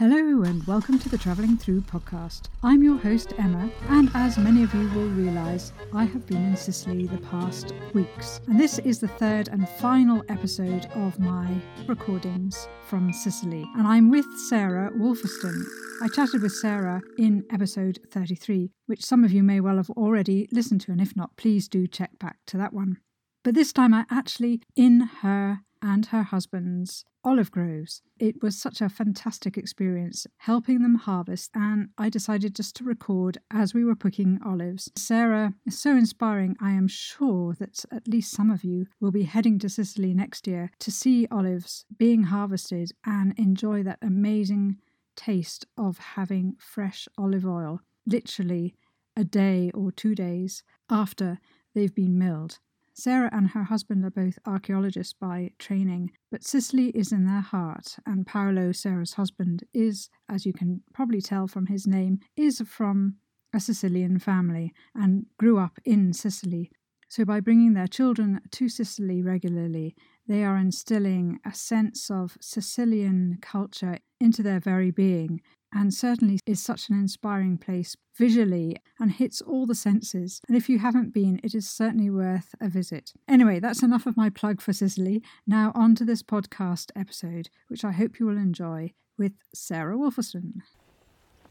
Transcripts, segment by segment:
Hello, and welcome to the Travelling Through podcast. I'm your host, Emma, and as many of you will realise, I have been in Sicily the past weeks. And this is the third and final episode of my recordings from Sicily. And I'm with Sarah Wolferston. I chatted with Sarah in episode 33, which some of you may well have already listened to, and if not, please do check back to that one. But this time I actually in her and her husband's olive groves. It was such a fantastic experience helping them harvest, and I decided just to record as we were picking olives. Sarah is so inspiring. I am sure that at least some of you will be heading to Sicily next year to see olives being harvested and enjoy that amazing taste of having fresh olive oil, literally a day or two days after they've been milled. Sarah and her husband are both archaeologists by training, but Sicily is in their heart, and Paolo, Sarah's husband, is, as you can probably tell from his name, is from a Sicilian family and grew up in Sicily. So, by bringing their children to Sicily regularly, they are instilling a sense of Sicilian culture into their very being and certainly is such an inspiring place visually and hits all the senses. And if you haven't been, it is certainly worth a visit. Anyway, that's enough of my plug for Sicily. Now, on to this podcast episode, which I hope you will enjoy with Sarah Wolferston.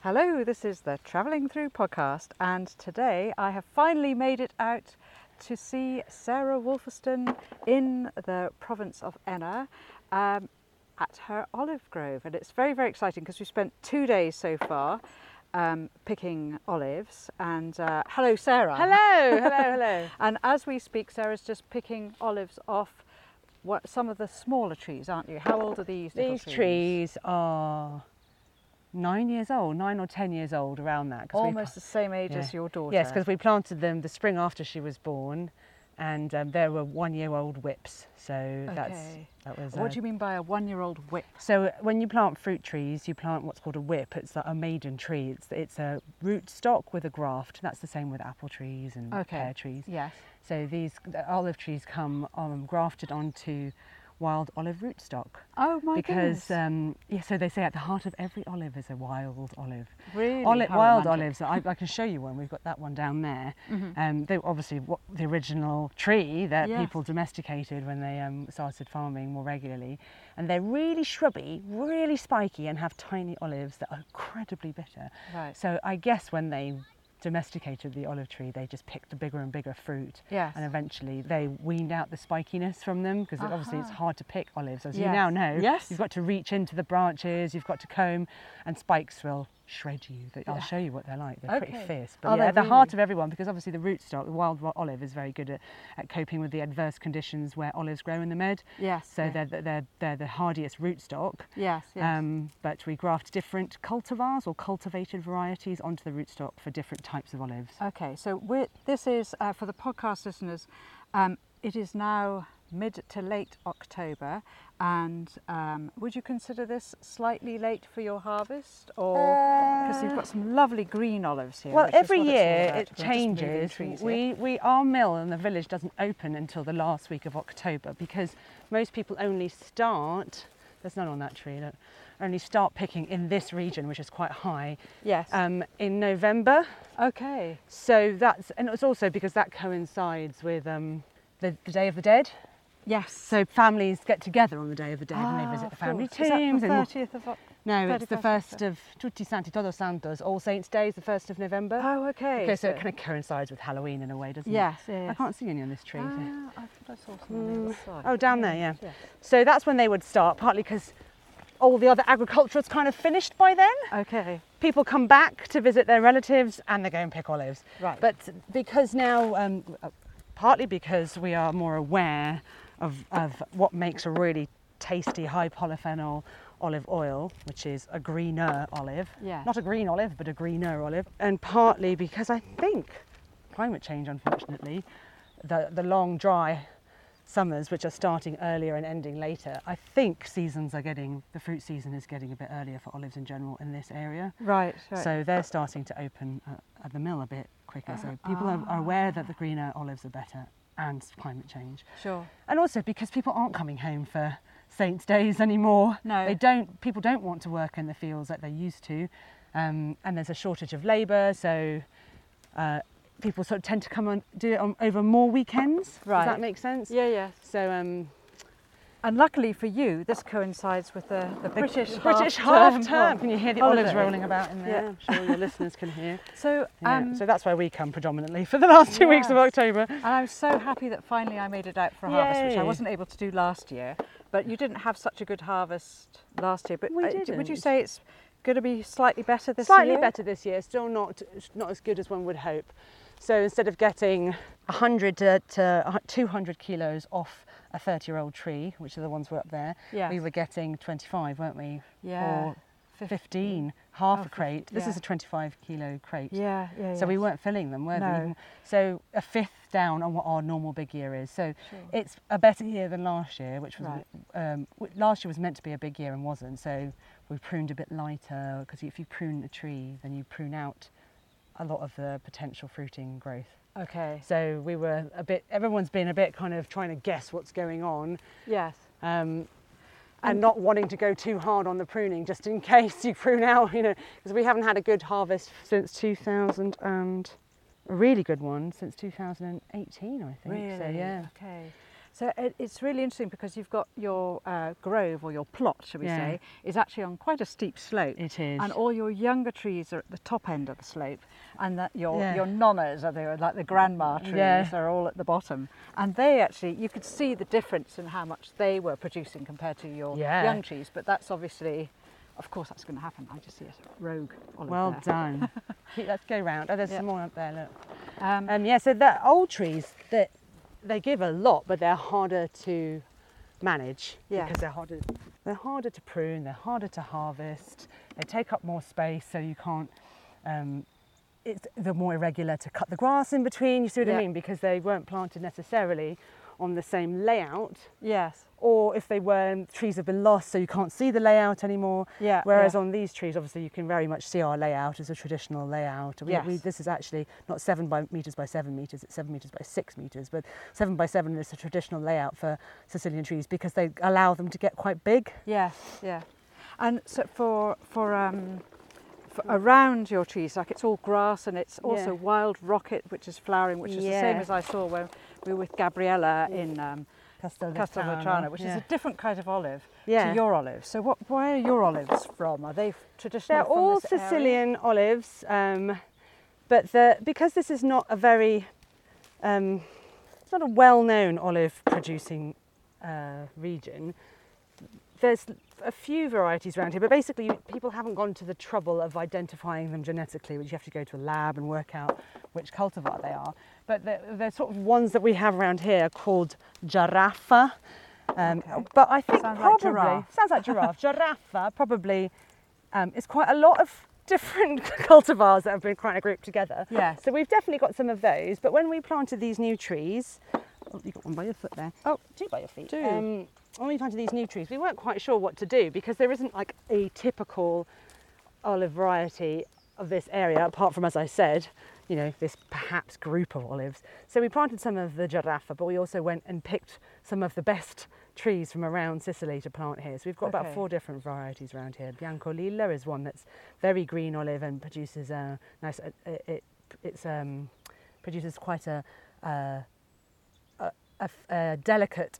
Hello, this is the Travelling Through podcast, and today I have finally made it out to see Sarah Wolferston in the province of Enna. Um, at her olive grove. And it's very, very exciting because we spent two days so far um, picking olives. And uh, hello, Sarah. Hello, hello, hello. and as we speak, Sarah's just picking olives off what, some of the smaller trees, aren't you? How old are these? These trees? trees are nine years old, nine or ten years old, around that. Almost the same age yeah. as your daughter. Yes, because we planted them the spring after she was born and um, there were one-year-old whips. So okay. that's that was. What uh, do you mean by a one-year-old whip? So uh, when you plant fruit trees, you plant what's called a whip. It's a maiden tree. It's it's a root stock with a graft. That's the same with apple trees and okay. pear trees. Yes. So these the olive trees come um, grafted onto wild olive rootstock. Oh my Because um, yeah, so they say at the heart of every olive is a wild olive. Really, Oli- wild olives. I, I, can show you one. We've got that one down there. Mm-hmm. Um, they obviously what, the original tree that yes. people domesticated when they um, started farming more regularly, and they're really shrubby, really spiky, and have tiny olives that are incredibly bitter. Right. So I guess when they domesticated the olive tree, they just picked a bigger and bigger fruit. Yes. And eventually they weaned out the spikiness from them because uh-huh. obviously it's hard to pick olives, as yes. you now know. Yes. You've got to reach into the branches, you've got to comb, and spikes will shred you. I'll show you what they're like. They're okay. pretty fierce. But Are yeah, at the really? heart of everyone, because obviously the rootstock, the wild olive, is very good at, at coping with the adverse conditions where olives grow in the med. Yes. So yeah. they're, they're, they're the hardiest rootstock. Yes, yes. Um, but we graft different cultivars or cultivated varieties onto the rootstock for different types of olives. Okay, so this is, uh, for the podcast listeners, um, it is now mid to late October and um, would you consider this slightly late for your harvest? Or because uh, you've got some lovely green olives here well every year it changes. we, we our mill in the village doesn't open until the last week of October because most people only start there's none on that tree look, only start picking in this region which is quite high yes. um, in November. Okay. So that's and it's also because that coincides with um, the, the Day of the Dead Yes. So families get together on the Day of the Dead ah, and they visit the family tombs. Is that the 30th of October? No, it's the first of Tutti Santi Todos Santos, All Saints Day is the first of November. Oh, okay. Okay, so, so, it kind of coincides with Halloween in a way, doesn't yes, it? Yes, yes. I can't see any on this tree. Ah. I think I saw some on the mm. side. Oh, down there, yeah. yeah. So that's when they would start, partly because all the other agriculture is kind of finished by then. Okay. People come back to visit their relatives and they go and pick olives. Right. But because now, um, partly because we are more aware of, of what makes a really tasty high polyphenol olive oil, which is a greener olive. Yeah. Not a green olive, but a greener olive. And partly because I think climate change, unfortunately, the, the long dry summers, which are starting earlier and ending later, I think seasons are getting, the fruit season is getting a bit earlier for olives in general in this area. Right, right. So they're starting to open uh, at the mill a bit quicker. So people are, are aware that the greener olives are better and climate change. Sure. And also because people aren't coming home for saints' days anymore. No. they don't. People don't want to work in the fields like they used to, um, and there's a shortage of labour, so. Uh, People sort of tend to come and do it on, over more weekends. Right. Does that make sense? Yeah, yeah. So um, And luckily for you, this coincides with the, the the British British half half term. Can you hear the holiday. olives rolling about in there? Yeah. I'm sure your listeners can hear. So, Yeah, um, so that's where we come predominantly for the last two weeks of October. and I'm so happy that finally I made it out for a harvest, which I wasn't able to do last year. But you didn't have such a good harvest last year. But We uh, d- would you say it's going to be slightly better this Slightly year? better this year, still not not as good as one would hope. So instead of getting 100 to, to 200 kilos off a 30 year old tree, which are the ones we're up there, Yes. we were getting 25, weren't we? Yeah. Or 15, half Oh, a crate. This yeah. is a 25 kilo crate. Yeah, yeah. So we weren't filling them, were No. we? So a fifth down on what our normal big year is. So Sure. it's a better year than last year, which was Right. um, last year was meant to be a big year and wasn't. So we pruned a bit lighter because if you prune a tree, then you prune out a lot of the potential fruiting growth. Okay. So we were a bit. Everyone's been a bit kind of trying to guess what's going on. Yes. Um, And- and not wanting to go too hard on the pruning, just in case you prune out, you know, because we haven't had a good harvest since 2000 and a really good one since 2018, I think. Really? So yeah, Okay. So it, it's really interesting because you've got your uh, grove or your plot, shall we Yeah. say, is actually on quite a steep slope. it is. And all your younger trees are at the top end of the slope, and that your Yeah. your nonnas are there, like the grandma trees, Yeah. are all at the bottom. And they actually, you could see the difference in how much they were producing compared to your young trees. But that's obviously, of course, that's going to happen. I just see a rogue olive well there. done. Let's go round. Oh, there's Yeah. some more up there. Look. Um, Um, yeah, so the old trees that they give a lot, but they're harder to manage Yeah. because they're harder. They're harder to prune. They're harder to harvest. They take up more space, so you can't. Um, it's they're more irregular to cut the grass in between. You see what Yeah. I mean? Because they weren't planted necessarily on the same layout, yes. or if they were, trees have been lost, so you can't see the layout anymore. Yeah. Whereas yeah. on these trees, obviously, you can very much see our layout as a traditional layout. We, we, this is actually not seven by meters by seven meters; it's seven meters by six meters. But seven by seven is a traditional layout for Sicilian trees because they allow them to get quite big. Yes, yeah. And so for for um around your trees, like it's all grass and it's also Yeah. wild rocket, which is flowering, which is the same as I saw when we were with Gabriella in um, Castelvetrano, which is a different kind of olive Yeah. to your olive. So what? Where are your olives from? Are they traditional? They're from all this area? Sicilian olives, um, but the, because this is not a very, um, it's not a well-known olive producing uh, region. There's a few varieties around here, but basically people haven't gone to the trouble of identifying them genetically, which you have to go to a lab and work out which cultivar they are. But the, the sort of ones that we have around here are called Giarraffa. Um, Okay. But I think Sounds like probably giraffe. sounds like giraffe. Giarraffa probably um, is quite a lot of different cultivars that have been kind of grouped together. Yeah. So we've definitely got some of those. But when we planted these new trees, you got one by your foot there. Oh, two by your feet. Two. Um, when we planted these new trees, we weren't quite sure what to do because there isn't like a typical olive variety of this area, apart from, as I said, you know, this perhaps group of olives. So we planted some of the Giarraffa, but we also went and picked some of the best trees from around Sicily to plant here. So we've got Okay. about four different varieties around here. Biancolilla is one that's very green olive and produces a nice. It, it it's um, produces quite a, uh, a, a delicate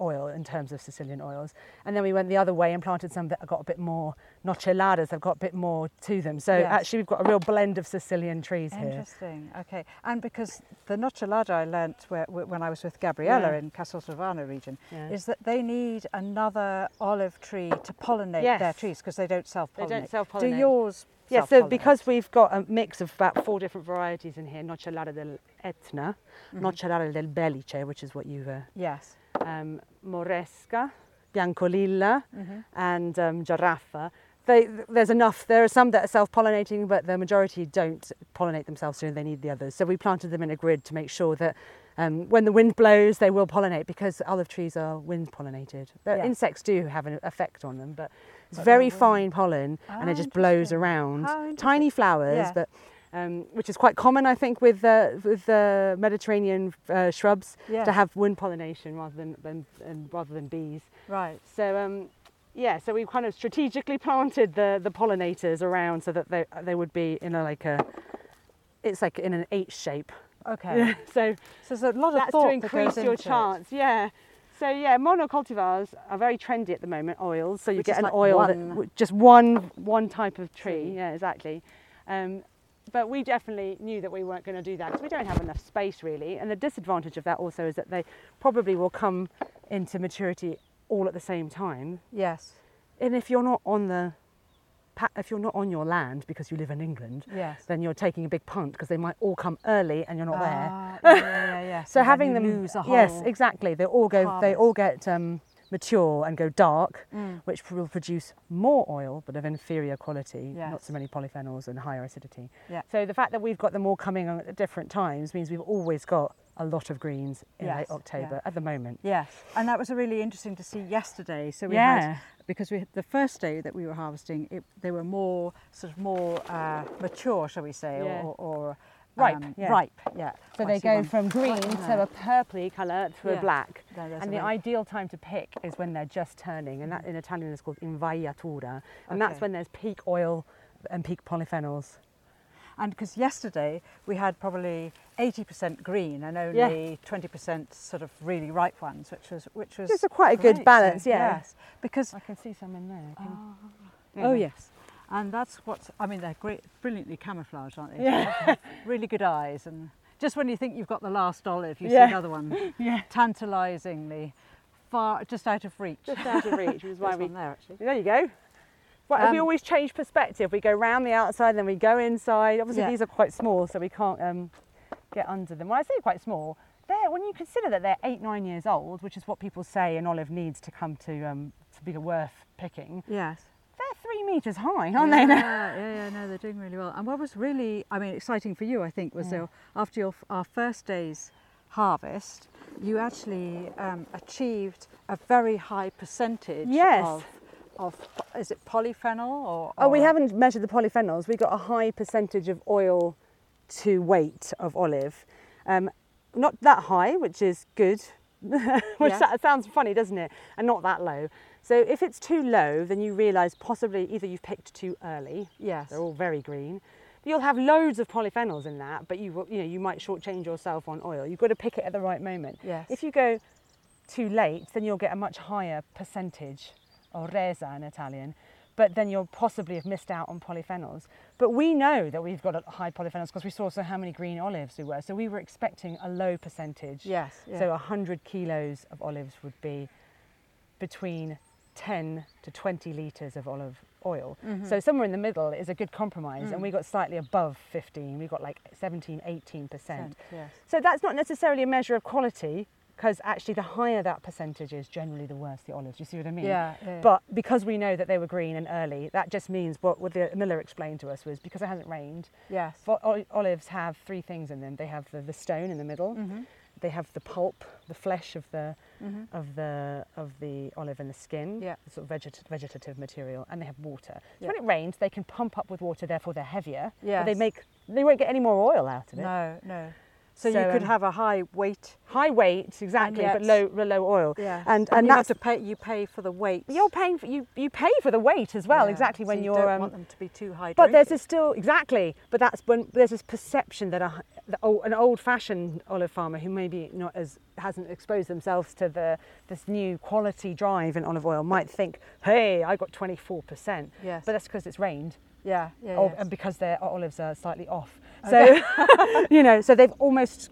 oil in terms of Sicilian oils. And then we went the other way and planted some that have got a bit more Nocellaras, they've got a bit more to them. So Yes. actually we've got a real blend of Sicilian trees here. Interesting. Okay, and because the Nocellara I learnt where, when I was with Gabriella Yeah. in Castelvetrano region Yeah. is that they need another olive tree to pollinate Yes. their trees because they don't self-pollinate. They don't self-pollinate. Do yours? Yeah, so because we've got a mix of about four different varieties in here, Nocellara del Etna, Mm-hmm. Del Belice, which is what you've, uh, yes, um, Moresca, Biancolilla, Mhm. and um, Giarraffa. They, there's enough. There are some that are self-pollinating, but the majority don't pollinate themselves, so they need the others. So we planted them in a grid to make sure that um, when the wind blows, they will pollinate because olive trees are wind pollinated. Yeah. insects do have an effect on them, but it's But very fine pollen and Ah, it just blows around. Tiny flowers, Yeah. but um, which is quite common, I think, with uh, with uh, Mediterranean uh, shrubs Yes. to have wind pollination rather than, than, than rather than bees. Right. So um, yeah, so we've kind of strategically planted the, the pollinators around so that they they would be in a like a it's like in an H shape. Okay. so So there's a lot of that's thought to that increase your into it. chance. Yeah. So yeah, monocultivars are very trendy at the moment. Oils, so you Which get an like oil that one- w- just one one type of tree. Tree. Yeah, exactly. Um, but we definitely knew that we weren't going to do that because we don't have enough space really. And the disadvantage of that also is that they probably will come into maturity all at the same time. Yes. And if you're not on the if you're not on your land because you live in England, Yes. then you're taking a big punt because they might all come early and you're not there. Ah, yeah, yeah, yeah, yeah. So having them, lose a yes, exactly. They all go. They all get um, mature and go dark, Mm. which will produce more oil, but of inferior quality. Not so many polyphenols and higher acidity. Yeah. So the fact that we've got them all coming on at different times means we've always got a lot of greens in Yes, late October yeah. at the moment. Yes, and that was really interesting to see yesterday. So we Yeah. had because we had the first day that we were harvesting, it, they were more sort of more uh, mature, shall we say, Yeah. or, or Ripe, um, yeah. ripe, yeah. So they go one from green to a purpley colour to Yeah. a black. There's And the ideal time to pick is when they're just turning, and that in Italian is called invaiatura, and that's when there's peak oil and peak polyphenols. And because yesterday we had probably 80% green and only 20% sort of really ripe ones, which was which was It's a quite a good balance, So, yeah. Yes, because I can see some in there. Can- oh Yeah. yes, and that's what I mean. They're great, brilliantly camouflaged, aren't they? Yeah. Really good eyes, and just when you think you've got the last olive, you Yeah. see another one, Yeah. tantalisingly far, just out of reach. Just out of reach, which is why we. there actually. There you go. Right, we Um, always change perspective. We go round the outside, then we go inside. Obviously, Yeah. these are quite small, so we can't um, get under them. When I say quite small, they're when you consider that they're eight, nine years old, which is what people say an olive needs to come to um, to be worth picking. Yes. Three meters high, aren't yeah, they? Yeah, yeah, no, they're doing really well. And what was really, I mean, exciting for you, I think, was Yeah. after your, our first day's harvest, you actually um, achieved a very high percentage Yes. of, of, is it polyphenol or? Oh, we haven't measured the polyphenols. We got a high percentage of oil to weight of olive. Um, not that high, which is good, which Yeah. sounds funny, doesn't it? And not that low. So if it's too low, then you realise possibly either you've picked too early. Yes. They're all very green. You'll have loads of polyphenols in that, but you will- you know you might shortchange yourself on oil. You've got to pick it at the right moment. Yes. If you go too late, then you'll get a much higher percentage, or resa in Italian, but then you'll possibly have missed out on polyphenols. But we know that we've got a high polyphenols because we saw so how many green olives we were. So we were expecting a low percentage. Yes. Yeah. So 100 kilos of olives would be between 10 to 20 litres of olive oil. Mm-hmm. So somewhere in the middle is a good compromise, Mm. and we got slightly above 15. We got like 17, 18 percent. Yes. So that's not necessarily a measure of quality, because actually the higher that percentage is, generally the worse the olives. You see what I mean? Yeah, yeah, yeah. But because we know that they were green and early, that just means what, what the Miller explained to us was because it hasn't rained, Yes. Olives have three things in them. They have the, the stone in the middle. Mm-hmm. They have the pulp, the flesh of the mm-hmm. of the of the olive and the skin, Yeah. the sort of veget- vegetative material, and they have water. So Yeah. when it rains, they can pump up with water. Therefore, they're heavier. But they make they won't get any more oil out of it. No, no. So, So, you could um, have a high weight. High weight, exactly, but low low oil. Yeah. And and you have that's to pay. You pay for the weight. you're paying for you you pay for the weight as well. Yeah. Exactly So when you are don't um, want them to be too high. But there's a still exactly. But that's when there's this perception that a, the, old- an old-fashioned olive farmer who maybe not as hasn't exposed themselves to the this new quality drive in olive oil might think, "Hey, I got 24%." Yes. But that's because it's rained, yeah, yeah. or, yes. and because their olives are slightly off. So you know, so they've almost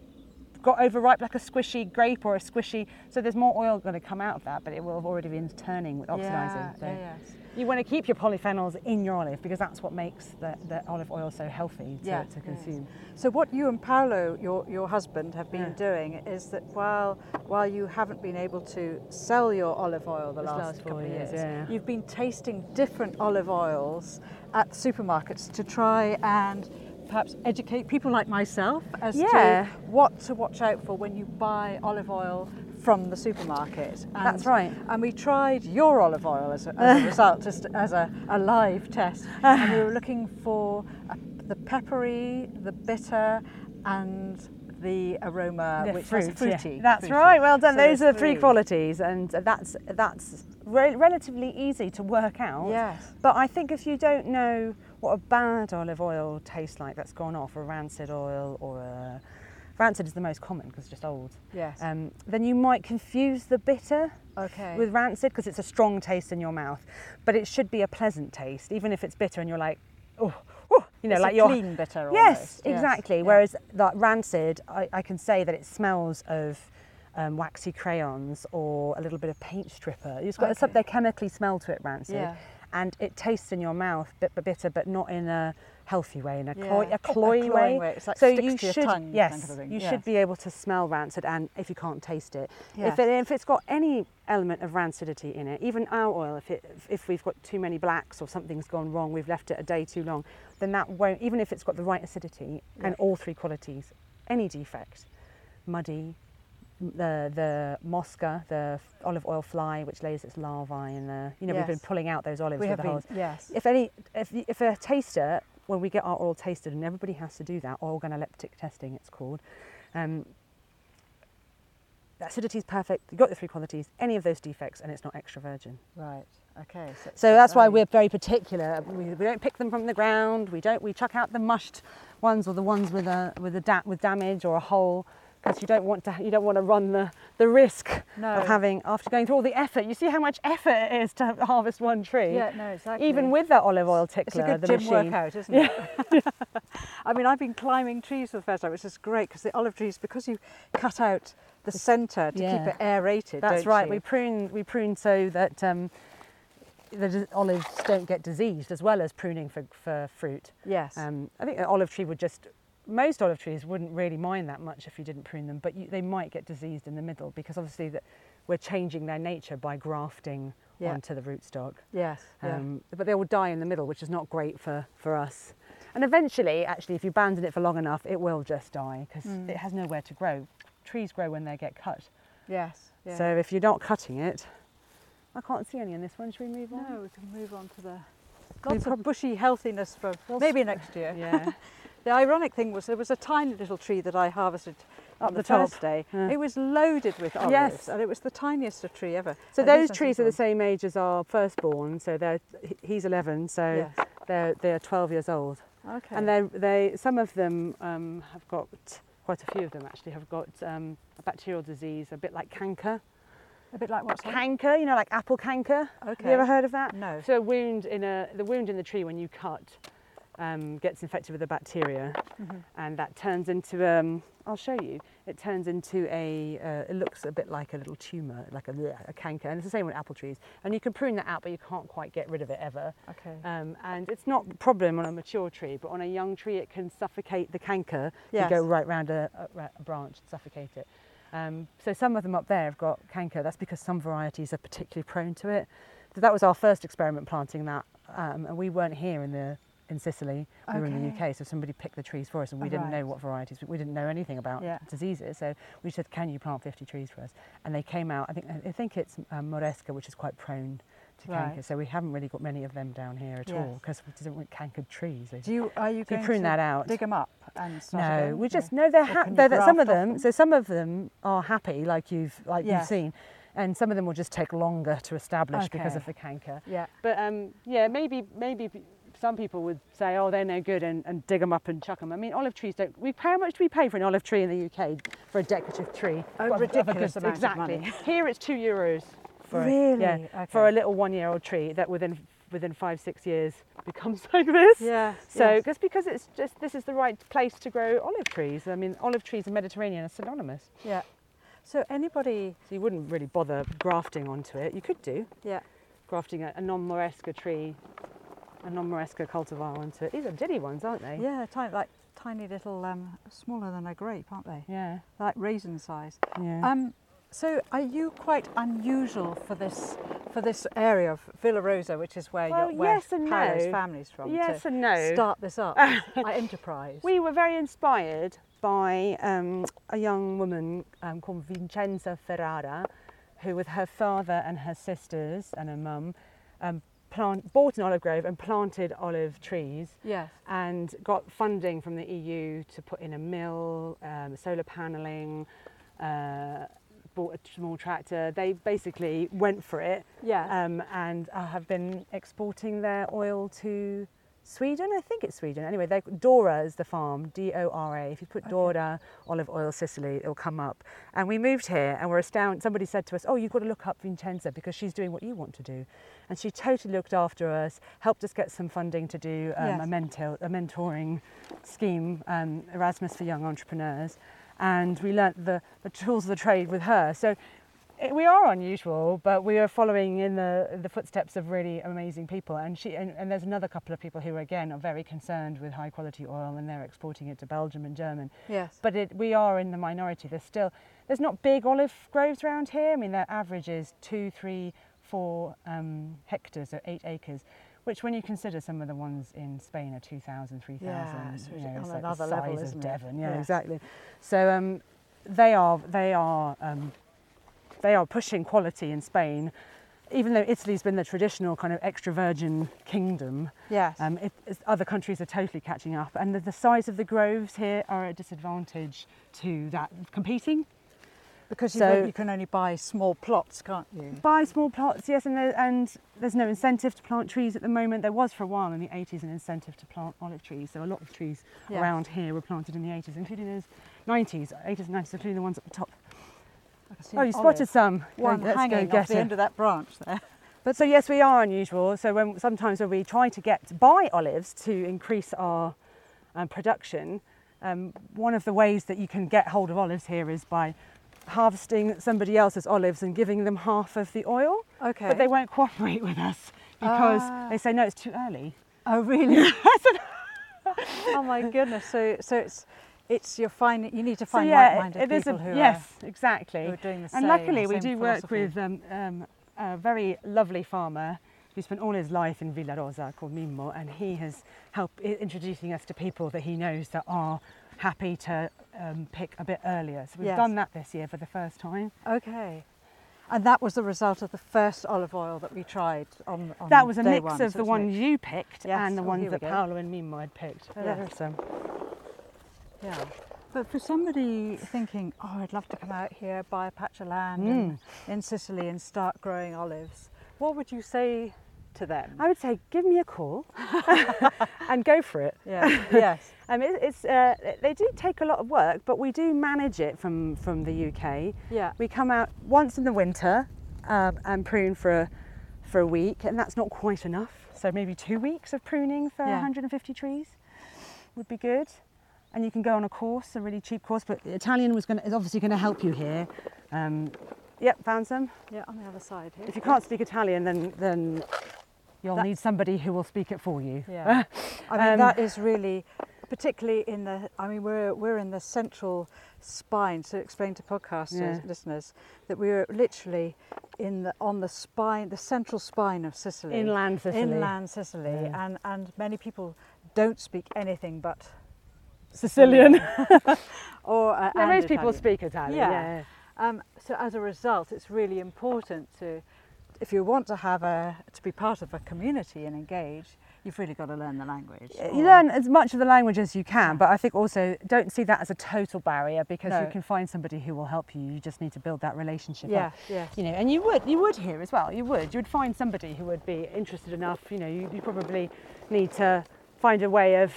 got overripe like a squishy grape or a squishy. So there's more oil going to come out of that, but it will have already been turning with oxidizing. Yeah, so. yeah, yes. You want to keep your polyphenols in your olive because that's what makes the, the olive oil so healthy to, Yeah, to yes. consume. So what you and Paolo, your, your husband, have been Yeah. doing is that while while you haven't been able to sell your olive oil the last, last couple four of years, years, yeah. you've been tasting different olive oils at supermarkets to try and perhaps educate people like myself as Yeah. to what to watch out for when you buy olive oil from the supermarket. And, That's right. And we tried your olive oil as a, as a result, just as a, a live test. and we were looking for a, the peppery, the bitter, and the aroma, The which fruit, is yeah. fruity. That's fruity. right. Well done. So Those are the three qualities, and that's that's re- relatively easy to work out. Yes. But I think if you don't know what a bad olive oil tastes like, that's gone off, a rancid oil, or a rancid is the most common because it's just old. Yes. Um, then you might confuse the bitter okay. with rancid because it's a strong taste in your mouth, but it should be a pleasant taste, even if it's bitter and you're like, oh, oh you know, It's like a you're clean bitter. Yes, almost. exactly. Yeah. Whereas that rancid, I, I can say that it smells of um, waxy crayons or a little bit of paint stripper. It's got Okay. some, they chemically smell to it, rancid, Yeah. And it tastes in your mouth bit but bitter, but not in a healthy way, in a, Yeah. cloy, A a cloy cloying way. way. It's like so sticks you to your should, tongue yes, kind of you Yes. should be able to smell rancid, and if you can't taste it, Yes. if, it, if it's got any element of rancidity in it, even our oil, if, it, if we've got too many blacks or something's gone wrong, we've left it a day too long, then that won't, even if it's got the right acidity and all three qualities, any defect, muddy, the the mosca, the olive oil fly, which lays its larvae in the, you know, we've been pulling out those olives we with the been. holes. Yes. If any, if, if a taster, when we get our oil tasted, and everybody has to do that, organoleptic testing, it's called. Um, the acidity is perfect. You've got the three qualities. Any of those defects, and it's not extra virgin. Right. Okay. So, So that's why we're very particular. We, we don't pick them from the ground. We don't. We chuck out the mushed ones or the ones with a with a da- with damage or a hole. Because you don't want to, you don't want to run the, the risk No. of having after going through all the effort. You see how much effort it is to harvest one tree. Yeah. No. Exactly. Even with that olive oil tickler, It's a good the gym machine. workout, isn't it? I mean, I've been climbing trees for the first time, which is great because the olive trees, because you cut out the centre to yeah. keep it aerated. That's right. you? We prune we prune so that um, the olives don't get diseased, as well as pruning for, for fruit. Yes. Um, I think an olive tree would just most olive trees wouldn't really mind that much if you didn't prune them, but you, they might get diseased in the middle because obviously that we're changing their nature by grafting Yeah. onto the rootstock. yes. yeah. Um, But they will die in the middle, which is not great for, for us. And eventually, actually, if you abandon it for long enough, it will just die because Mm. it has nowhere to grow. Trees grow when they get cut. yes. Yeah. So if you're not cutting it, I can't see any in this one. Should we move on? no, we can move on to the lots of bushy healthiness for maybe next year. Yeah. The ironic thing was there was a tiny little tree that I harvested Up on the the, first day. Yeah. It was loaded with olives, Yes. and it was the tiniest tree ever. So And those trees are the same age as our firstborn. So they're he's 11, so Yes. they're they're 12 years old. Okay. And they they some of them um, have got quite a few of them actually have got um, a bacterial disease, a bit like canker. a bit like what's that? Canker, you know, like apple canker. Have Okay. you ever heard of that? No. So a wound in a the wound in the tree when you cut um, gets infected with a bacteria, Mhm. and that turns into um, I'll show you. It turns into a uh, it looks a bit like a little tumor, like a, a canker, and it's the same with apple trees. And you can prune that out, but you can't quite get rid of it ever. Okay. Um, and it's not a problem on a mature tree, but on a young tree, it can suffocate the canker. Yes. You go right round a, a, a branch and suffocate it. Um, so some of them up there have got canker. That's because some varieties are particularly prone to it. So that was our first experiment planting that, um, and we weren't here in the in Sicily. We were in the UK, so somebody picked the trees for us, and we Oh, didn't right. know what varieties. We didn't know anything about Yeah. diseases, so we said, "Can you plant 50 trees for us?" And they came out. I think I think it's um, Moresca, which is quite prone to canker. So we haven't really got many of them down here at all because we didn't want cankered trees. Do you are you so you going prune to that out. dig them up and start No, we just no. They're, ha- they're some of them. them? So some of them are happy, like you've like Yes. you've seen, and some of them will just take longer to establish because of the canker. Yeah. But um, yeah, maybe maybe some people would say, oh, they're no good, and, and dig them up and chuck them. I mean, olive trees don't. We how much do we pay for an olive tree in the UK for a decorative tree? A Of- of ridiculous amount of exactly. money. Here it's two euros. For a- Really? yeah, Okay. for a little one-year-old tree that within within five six years becomes like this. Yeah. So yes. just because it's just this is the right place to grow olive trees. I mean, olive trees and Mediterranean are synonymous. yeah. So anybody? So you wouldn't really bother grafting onto it. You could do Yeah. grafting a, a non-moresca tree, a non-moresca cultivar onto it. These are diddy ones, aren't they? Yeah. Tiny, like tiny little, um, smaller than a grape, aren't they? Yeah. Like raisin size. Yeah. Um, so are you quite unusual for this for this area of Villarosa, which is where Well, your where yes and Paolo's no. family's from? yes to and no. Start this up, enterprise. We were very inspired by um, a young woman um, called Vincenza Ferrara, who, with her father and her sisters and her mum, um, plant, bought an olive grove and planted olive trees Yes. and got funding from the EU to put in a mill, um, solar paneling, uh, bought a small tractor. They basically went for it Yes. um, and uh, have been exporting their oil to Sweden. I think it's Sweden. Anyway, Dora is the farm, D O R A. If you put Okay. Dora olive oil Sicily, it'll come up. And we moved here and we're astounded. Somebody said to us, "Oh, you've got to look up Vincenza because she's doing what you want to do." And she totally looked after us, helped us get some funding to do um, Yes. a, mentor, a mentoring scheme, um, Erasmus for young entrepreneurs. And we learnt the, the tools of the trade with her. So we are unusual, but we are following in the the footsteps of really amazing people. And she and, and there's another couple of people who again are very concerned with high quality oil, and they're exporting it to Belgium and German. yes. But it, we are in the minority. There's still there's not big olive groves around here. I mean, their average is two, three, four um, hectares or eight acres. Which, when you consider some of the ones in Spain are 2,000, 3,000, Yeah, it's you know, on it's like the size level, of isn't it? Devon. Yeah, Yeah. exactly. So um, they are they are um, they are pushing quality in Spain, even though Italy's been the traditional kind of extra virgin kingdom. yes. Um, it, other countries are totally catching up, and the, the size of the groves here are a disadvantage to that competing. because you, so- don't- you can only buy small plots, can't you? Buy small plots, yes, and, there, and there's no incentive to plant trees at the moment. There was for a while in the 80s an incentive to plant olive trees, so a lot of trees around here were planted in the 80s, including those 90s, 80s and 90s, including the ones at the top. I can see Oh, you spotted some. One go hanging get off the it. end of that branch there. But so yes, we are unusual. So when sometimes when we try to get buy olives to increase our um, production, um, one of the ways that you can get hold of olives here is by harvesting somebody else's olives and giving them half of the oil. Okay. But they won't cooperate with us because Ah. they say no, it's too early. oh really? oh my goodness. So so it's it's you're finding you need to So find yeah, like-minded it a, people who yes, are exactly. who are doing the and same. luckily, we do work with um, um, a very lovely farmer who spent all his life in Villarosa called Mimmo, and he has helped introducing us to people that he knows that are happy to um, pick a bit earlier. So we've Yes. done that this year for the first time. Okay. And that was the result of the first olive oil that we tried on, on that was a mix one, of so the one you picked Yes. and the Oh, ones that go. Paolo and Mimmo had picked. Oh, Yeah. there's some. Yeah. But for somebody thinking, oh, I'd love to come out here, buy a patch of land Mm. in, in Sicily and start growing olives, what would you say to them? I would say give me a call and go for it. Yeah. yes. Um, it, it's, uh, they do take a lot of work, but we do manage it from, from the UK. Yeah. We come out once in the winter um, and prune for a, for a week, and that's not quite enough. So maybe two weeks of pruning for Yeah. 150 trees would be good. And you can go on a course, a really cheap course, but Italian was going is obviously going to help you here. Um, yep, found some. Yeah, on the other side here. If you can't speak Italian, then then you'll That- need somebody who will speak it for you. Yeah. I mean, Um, that is really, particularly in the, I mean, we're, we're in the central spine, so explain to podcast Yeah. listeners that we're literally in the, on the spine, the central spine of Sicily. Inland Sicily. Inland Sicily. Yeah. And, and many people don't speak anything but Sicilian. or uh, Yeah, and most people speak Italian. Yeah. yeah. Um, so as a result, it's really important to, if you want to have a, to be part of a community and engage, you've really got to learn the language. You or- learn as much of the language as you can, but I think also don't see that as a total barrier because No. you can find somebody who will help you. You just need to build that relationship Yeah, up. yeah. You know, and you would, you would here as well. You would, you would find somebody who would be interested enough. You know, you, you probably need to find a way of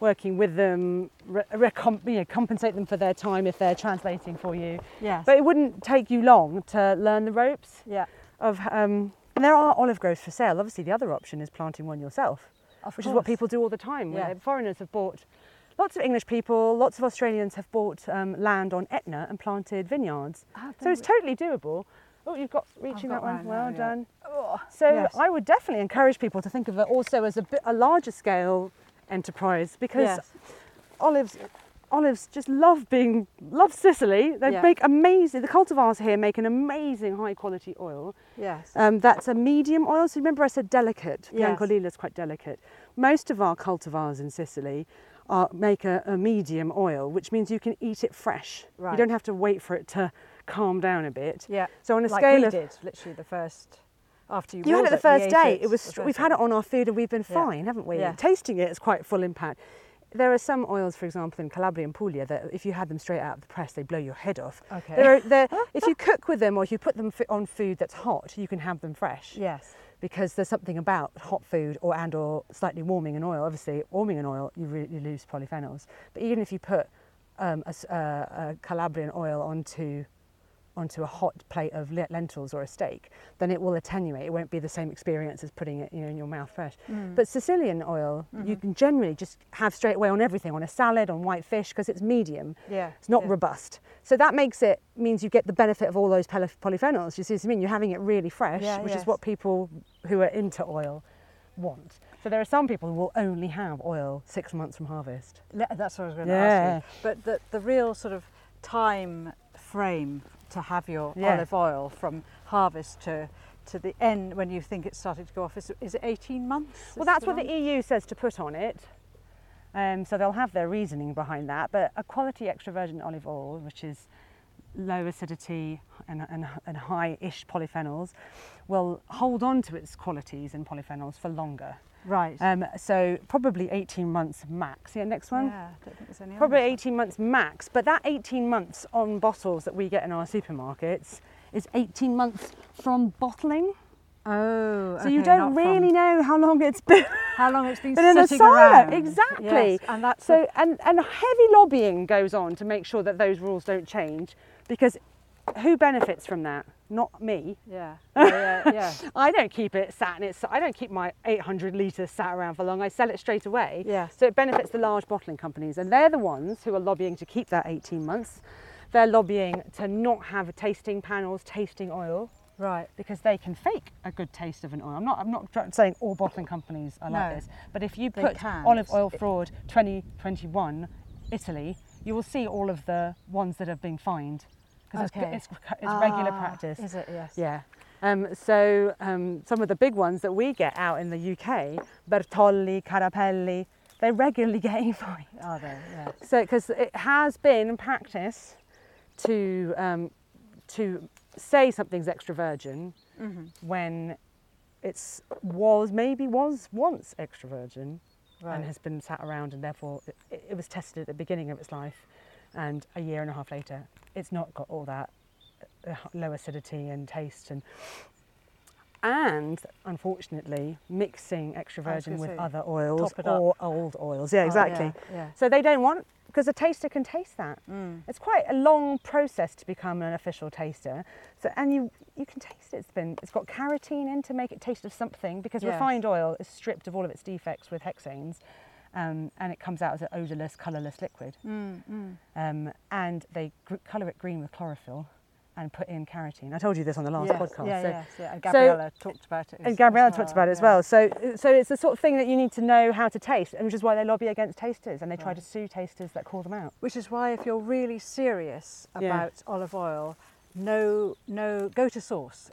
working with them, re- you know, compensate them for their time if they're translating for you. Yes. But it wouldn't take you long to learn the ropes yeah. of. Um, and there are olive groves for sale. Obviously, the other option is planting one yourself Of which is what people do all the time. Yeah. Foreigners have bought, lots of English people, lots of Australians have bought um, land on Etna and planted vineyards. Ah, So it's totally doable. Oh, you've got reaching got that one. Well now, yeah. done. Oh, So yes. I would definitely encourage people to think of it also as a, bit, a larger scale enterprise because yes. olives olives just love being love Sicily. They Yeah. make amazing. The cultivars here make an amazing high quality oil. Yes. Um, that's a medium oil. So remember, I said delicate. Yes. Biancolilla is quite delicate. Most of our cultivars in Sicily are, make a, a medium oil, which means you can eat it fresh. Right. You don't have to wait for it to calm down a bit. yeah. So on a like scale we of did, literally the first after you. You had it the first ate day. It the was. We've had it on our food and we've been Yeah. fine, haven't we? Yeah. Tasting it is quite full impact. There are some oils, for example, in Calabria and Puglia, that if you had them straight out of the press, they blow your head off. Okay. There are, if you cook with them or if you put them on food that's hot, you can have them fresh. Yes. Because there's something about hot food or and or slightly warming in oil. Obviously, warming in oil, you, re- you lose polyphenols. But even if you put um, a, uh, a Calabrian oil onto onto a hot plate of lentils or a steak, then it will attenuate. It won't be the same experience as putting it, you know, in your mouth fresh. Mm. But Sicilian oil, you can generally just have straight away on everything, on a salad, on white fish, because it's medium. Yeah. It's not yeah. robust. So that makes it means you get the benefit of all those polyphenols. You see what I mean? You're having it really fresh, Yeah, which yes. is what people who are into oil want. So there are some people who will only have oil six months from harvest. That's what I was going to Yeah. ask you. But the, the real sort of time frame to have your Yeah. olive oil from harvest to to the end when you think it's starting to go off is, is it 18 months? Well, that's what the EU says to put on it. Um, so they'll have their reasoning behind that. But a quality extra virgin olive oil, which is low acidity and, and, and high-ish polyphenols, will hold on to its qualities and polyphenols for longer. Right. Um, so probably 18 months max. Yeah, next one. Yeah, I don't think there's any Probably 18 months max, but that 18 months on bottles that we get in our supermarkets is 18 months from bottling. Oh, So you don't not from really know how long it's been. how long it's been in a around. exactly. Yes, and that's So and, and heavy lobbying goes on to make sure that those rules don't change because who benefits from that? Not me. yeah, yeah, yeah, yeah. I don't keep it sat and it's I don't keep my 800 litres sat around for long. I sell it straight away. Yeah. So it benefits the large bottling companies and they're the ones who are lobbying to keep that 18 months. They're lobbying to not have tasting panels tasting oil right. because they can fake a good taste of an oil. I'm not, I'm not saying all bottling companies are like No. this, but if you put can. olive oil fraud 2021 Italy, you will see all of the ones that have been fined because Okay. it's, it's, it's regular Ah, practice. Is it? Yes. Yeah. Um, so um, some of the big ones that we get out in the UK, Bertolli, Carapelli, they're regularly getting fined. Are they? Yeah. So because it has been in practice to um, to say something's extra virgin Mm-hmm. when it's was maybe was once extra virgin Right. and has been sat around and therefore it, it was tested at the beginning of its life and a year and a half later it's not got all that uh, low acidity and taste and and unfortunately mixing extra virgin with other oils it up. or old oils yeah Oh, exactly yeah, so they don't want because a taster can taste that. Mm. it's quite a long process to become an official taster. So and you you can taste it. It's been it's got carotene in to make it taste of something because Yes. refined oil is stripped of all of its defects with hexanes, um, and it comes out as an odorless, colourless liquid. Mm, mm. Um, and they gr- colour it green with chlorophyll, and put in carotene. I told you this on the last yes. podcast. Yeah, so yes, yeah. And so- Gabriella talked about it. as- and Gabriella talked about it as yeah. well. So, so it's the sort of thing that you need to know how to taste, and which is why they lobby against tasters and they try Right. to sue tasters that call them out. Which is why, if you're really serious Yeah. about olive oil, no, no, go to source.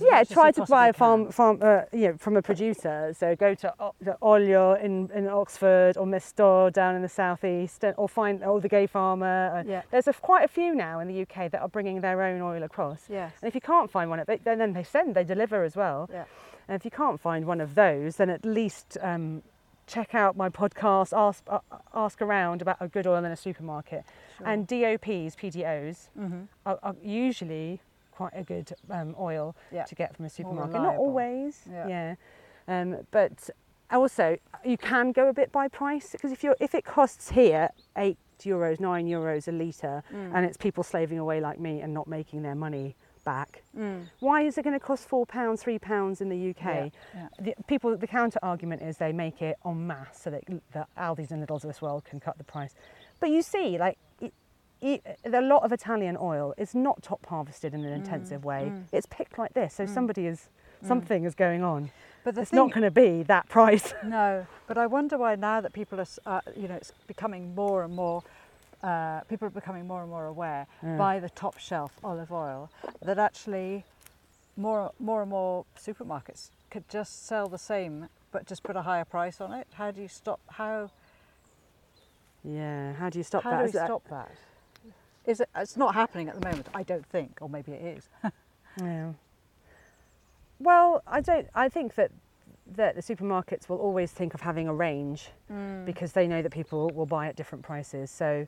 Yeah, try to buy a possibly farm, can. farm uh, you know, from a producer. So go to O- the Olio in, in Oxford or Mistor down in the southeast, or find or the Gay Farmer. Uh, Yeah. There's a, quite a few now in the UK that are bringing their own oil across. Yes. And if you can't find one, they, then then they send, they deliver as well. Yeah. And if you can't find one of those, then at least um, check out my podcast, ask, uh, ask around about a good oil in a supermarket. Sure. And DOPs, PDOs, Mhm. are, are usually quite a good um, oil Yeah. to get from a supermarket. Not always, Yeah. yeah. Um, but also, you can go a bit by price because if you if it costs here eight euros, nine euros a litre, Mm. and it's people slaving away like me and not making their money back, Mm. why is it going to cost four pounds, three pounds in the UK? Yeah, The people, the counter argument is they make it en masse so that the Aldi's and Lidl's of this world can cut the price. But you see, like. It, it, a lot of Italian oil is not top harvested in an intensive way. mm. It's picked like this, so Mm. somebody is something is going on. But it's thing, not going to be that price. No, but I wonder why now that people are, uh, you know, it's becoming more and more, uh, people are becoming more and more aware Yeah. by the top shelf olive oil that actually more, more and more supermarkets could just sell the same but just put a higher price on it. How do you stop? How Yeah. How do you stop how that? do we that- stop that? Is it? It's not happening at the moment. I don't think, or maybe it is. Yeah. Well, I don't. I think that that the supermarkets will always think of having a range because they know that people will buy at different prices. So,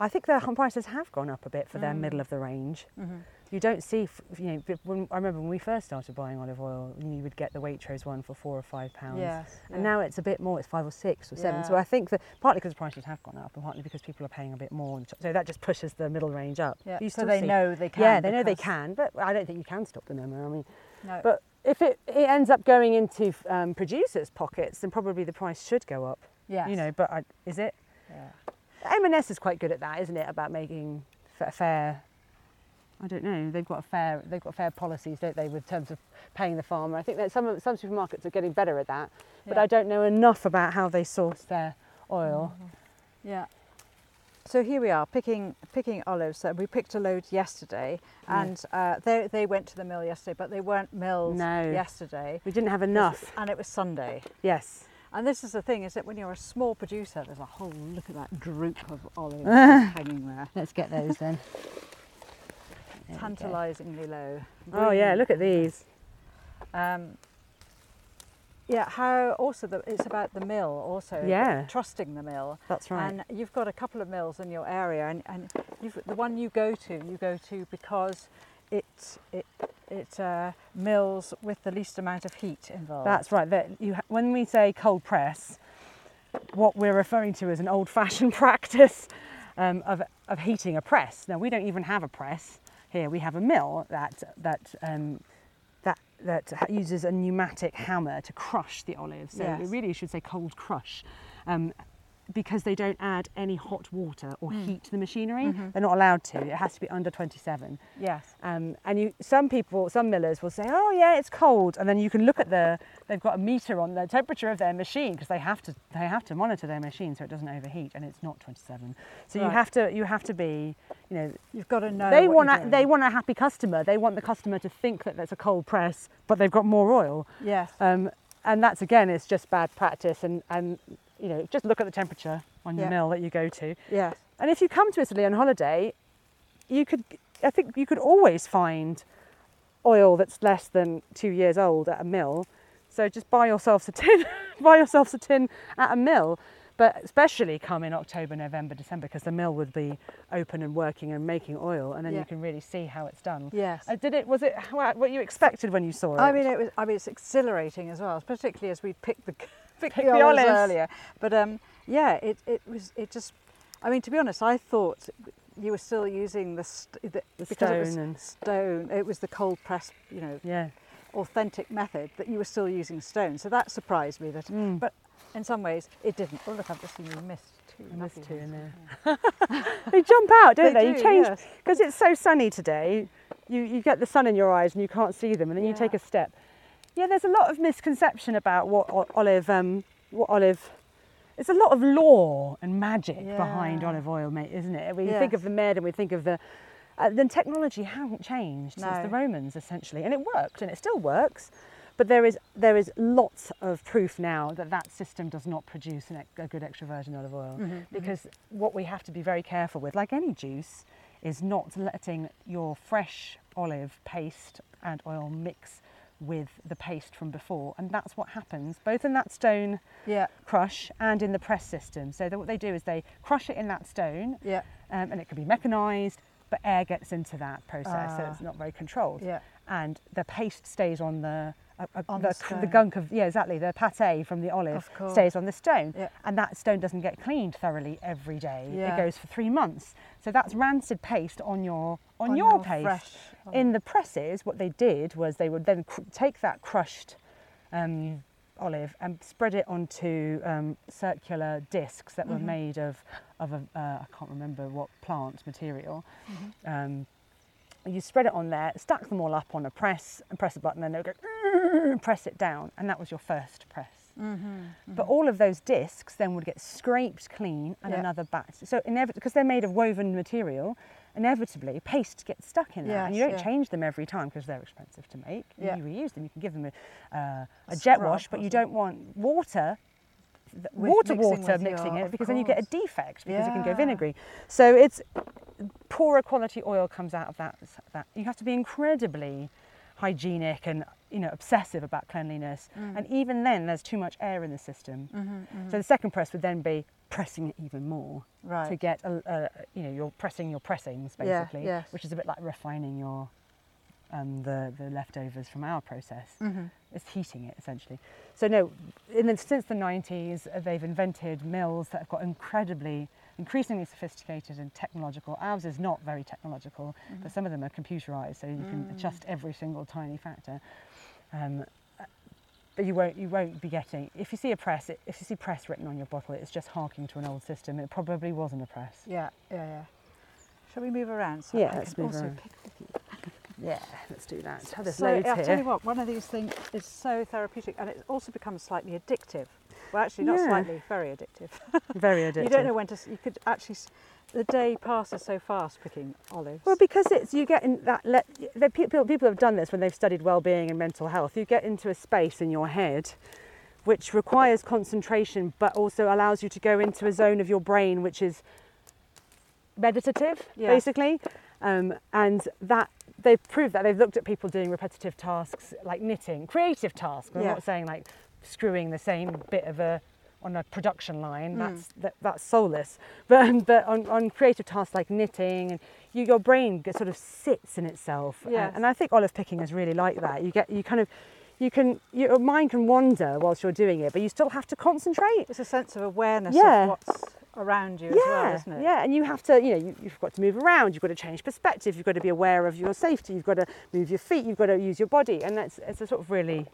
I think their prices have gone up a bit for their middle of the range. You don't see, you know. When, I remember when we first started buying olive oil, you would get the Waitrose one for four or five pounds. Yes. And now it's a bit more, it's five or six or seven. So I think that partly because the prices have gone up and partly because people are paying a bit more. So that just pushes the middle range up. Yeah, so they see- know they can. Yeah, they know they can, but I don't think you can stop them, Emma. I mean, No. but if it, it ends up going into um, producers' pockets, then probably the price should go up. yes. You know, but I, is it? Yeah. M&S is quite good at that, isn't it? About making fa- fair. I don't know. They've got a fair. They've got fair policies, don't they, with terms of paying the farmer? I think that some some supermarkets are getting better at that, but Yeah. I don't know enough about how they source their oil. Yeah. So here we are picking picking olives. We picked a load yesterday, Yeah. and uh, they they went to the mill yesterday, but they weren't milled No. yesterday, We didn't have enough. and it was Sunday. Yes. And this is the thing: is that when you're a small producer, there's a whole look at that droop of olives hanging there, Let's get those then. There tantalisingly low. Oh yeah, look at these. Um, yeah, how also the, it's about the mill also. Yeah. Trusting the mill. That's right. And you've got a couple of mills in your area, and, and you've, the one you go to, you go to because it it it uh, mills with the least amount of heat involved. That's right. That you, ha- when we say cold press, what we're referring to is an old-fashioned practice um, of, of heating a press. Now we don't even have a press here. We have a mill that that um, that that uses a pneumatic hammer to crush the olives. So we Yes. really should say cold crush. Um, because they don't add any hot water or heat to the machinery, they're not allowed to. It has to be under 27. yes. Um, and you, some people, some millers will say, "Oh yeah, it's cold," and then you can look at the, they've got a meter on the temperature of their machine because they have to, they have to monitor their machine so it doesn't overheat, and it's not 27. So you have to, you have to be, you know, You've got to know. they want, a, they want a happy customer. They want the customer to think that there's a cold press, but they've got more oil. Yes. Um, and that's again, it's just bad practice. And, and you know, just look at the temperature on your Yeah. mill that you go to. yes. And if you come to Italy on holiday, you could, I think you could always find oil that's less than two years old at a mill. So just buy yourselves a tin, buy yourselves a tin at a mill. But especially come in October, November, December, because the mill would be open and working and making oil, and then Yeah. you can really see how it's done. Yes. Uh, did it? Was it what you expected when you saw it? I mean, it was. I mean, it's exhilarating as well, particularly as we picked the picked Pick the, olives, earlier. But um, yeah, it, it was. It just. I mean, to be honest, I thought you were still using the, st- the, The because it was stone and- stone. It was the cold press, you know, yeah. authentic method that you were still using stone. So that surprised me. That, Mm. but in some ways, it didn't. Oh look, I've just seen you missed two. I missed two in there. they jump out, don't They they? do, you change yes. because it's so sunny today. You you get the sun in your eyes and you can't see them, and then you take a step. Yeah, there's a lot of misconception about what olive um, what olive. It's a lot of lore and magic behind olive oil, mate, isn't it? We think of the med and we think of the. Uh, the technology hasn't changed since the Romans, essentially, and it worked, and it still works. But there is there is lots of proof now that that system does not produce an, a good extra virgin olive oil, because what we have to be very careful with, like any juice, is not letting your fresh olive paste and oil mix with the paste from before, and that's what happens both in that stone Yeah. crush and in the press system. So what they do is they crush it in that stone, Yeah. um, and it can be mechanised, but air gets into that process, so Ah. it's not very controlled. Yeah. And the paste stays on the uh, uh, On the, the the gunk of yeah exactly the pate from the olive stays on the stone, Yeah. and that stone doesn't get cleaned thoroughly every day. Yeah. It goes for three months, so that's rancid paste on your on, On your, your paste. fresh. In the presses, what they did was they would then cr- take that crushed um, olive and spread it onto um, circular discs that were Mm-hmm. made of of a, uh, I can't remember what plant material. Mm-hmm. Um, you spread it on there, stack them all up on a press, and press a button, and they'll go press it down, and that was your first press. Mm-hmm. But all of those discs then would get scraped clean and Yeah. another batch. So because they're made of woven material, inevitably paste gets stuck in there, and you don't yeah. change them every time because they're expensive to make. Yeah. You reuse them. You can give them a, uh, a jet scrub wash, but you don't want water. water, mixing water mixing your- it because then you get a defect because it can go vinegary. So it's poorer quality oil comes out of that. that. You have to be incredibly hygienic and you know obsessive about cleanliness. Mm. And even then, there's too much air in the system. Mm-hmm, So the second press would then be pressing it even more Right. to get a, a, you know you're pressing your pressings Yeah, basically, yes. which is a bit like refining your um, the the leftovers from our process. Mm-hmm. It's heating it essentially. So no, in the, since the 90s, uh, they've invented mills that have got incredibly, increasingly sophisticated and technological. Ours is not very technological, but some of them are computerized, so you can adjust every single tiny factor. Um, but you won't, you won't be getting. If you see a press, it, if you see press written on your bottle, it's just harking to an old system. It probably wasn't a press. Yeah, yeah, yeah. Shall we move around? So Yeah, I let's can move also around. Yeah, let's do that. Oh, there's so loads I'll here. tell you what, one of these things is so therapeutic, and it also becomes slightly addictive. Well, actually, not Yeah. slightly, very addictive. Very addictive. You don't know when to. You could actually. The day passes so fast picking olives. Well, because it's you get in that. Le- the people people have done this when they've studied well-being and mental health. You get into a space in your head, which requires concentration, but also allows you to go into a zone of your brain which is meditative, Yeah. basically. Um, and that they've proved that they've looked at people doing repetitive tasks like knitting, creative tasks. I'm Yeah. not saying like screwing the same bit of a on a production line. Mm. That's that, that's soulless. But but on, on creative tasks like knitting, and you, your brain gets, sort of sits in itself. Yes. and I think olive picking is really like that. You get you kind of you can your mind can wander whilst you're doing it, but you still have to concentrate. it's a sense of awareness Yeah. of what's around you as well, Yeah, isn't it? yeah, and you have to, you know, you, you've got to move around. You've got to change perspective. You've got to be aware of your safety. You've got to move your feet. You've got to use your body, and that's it's a sort of really,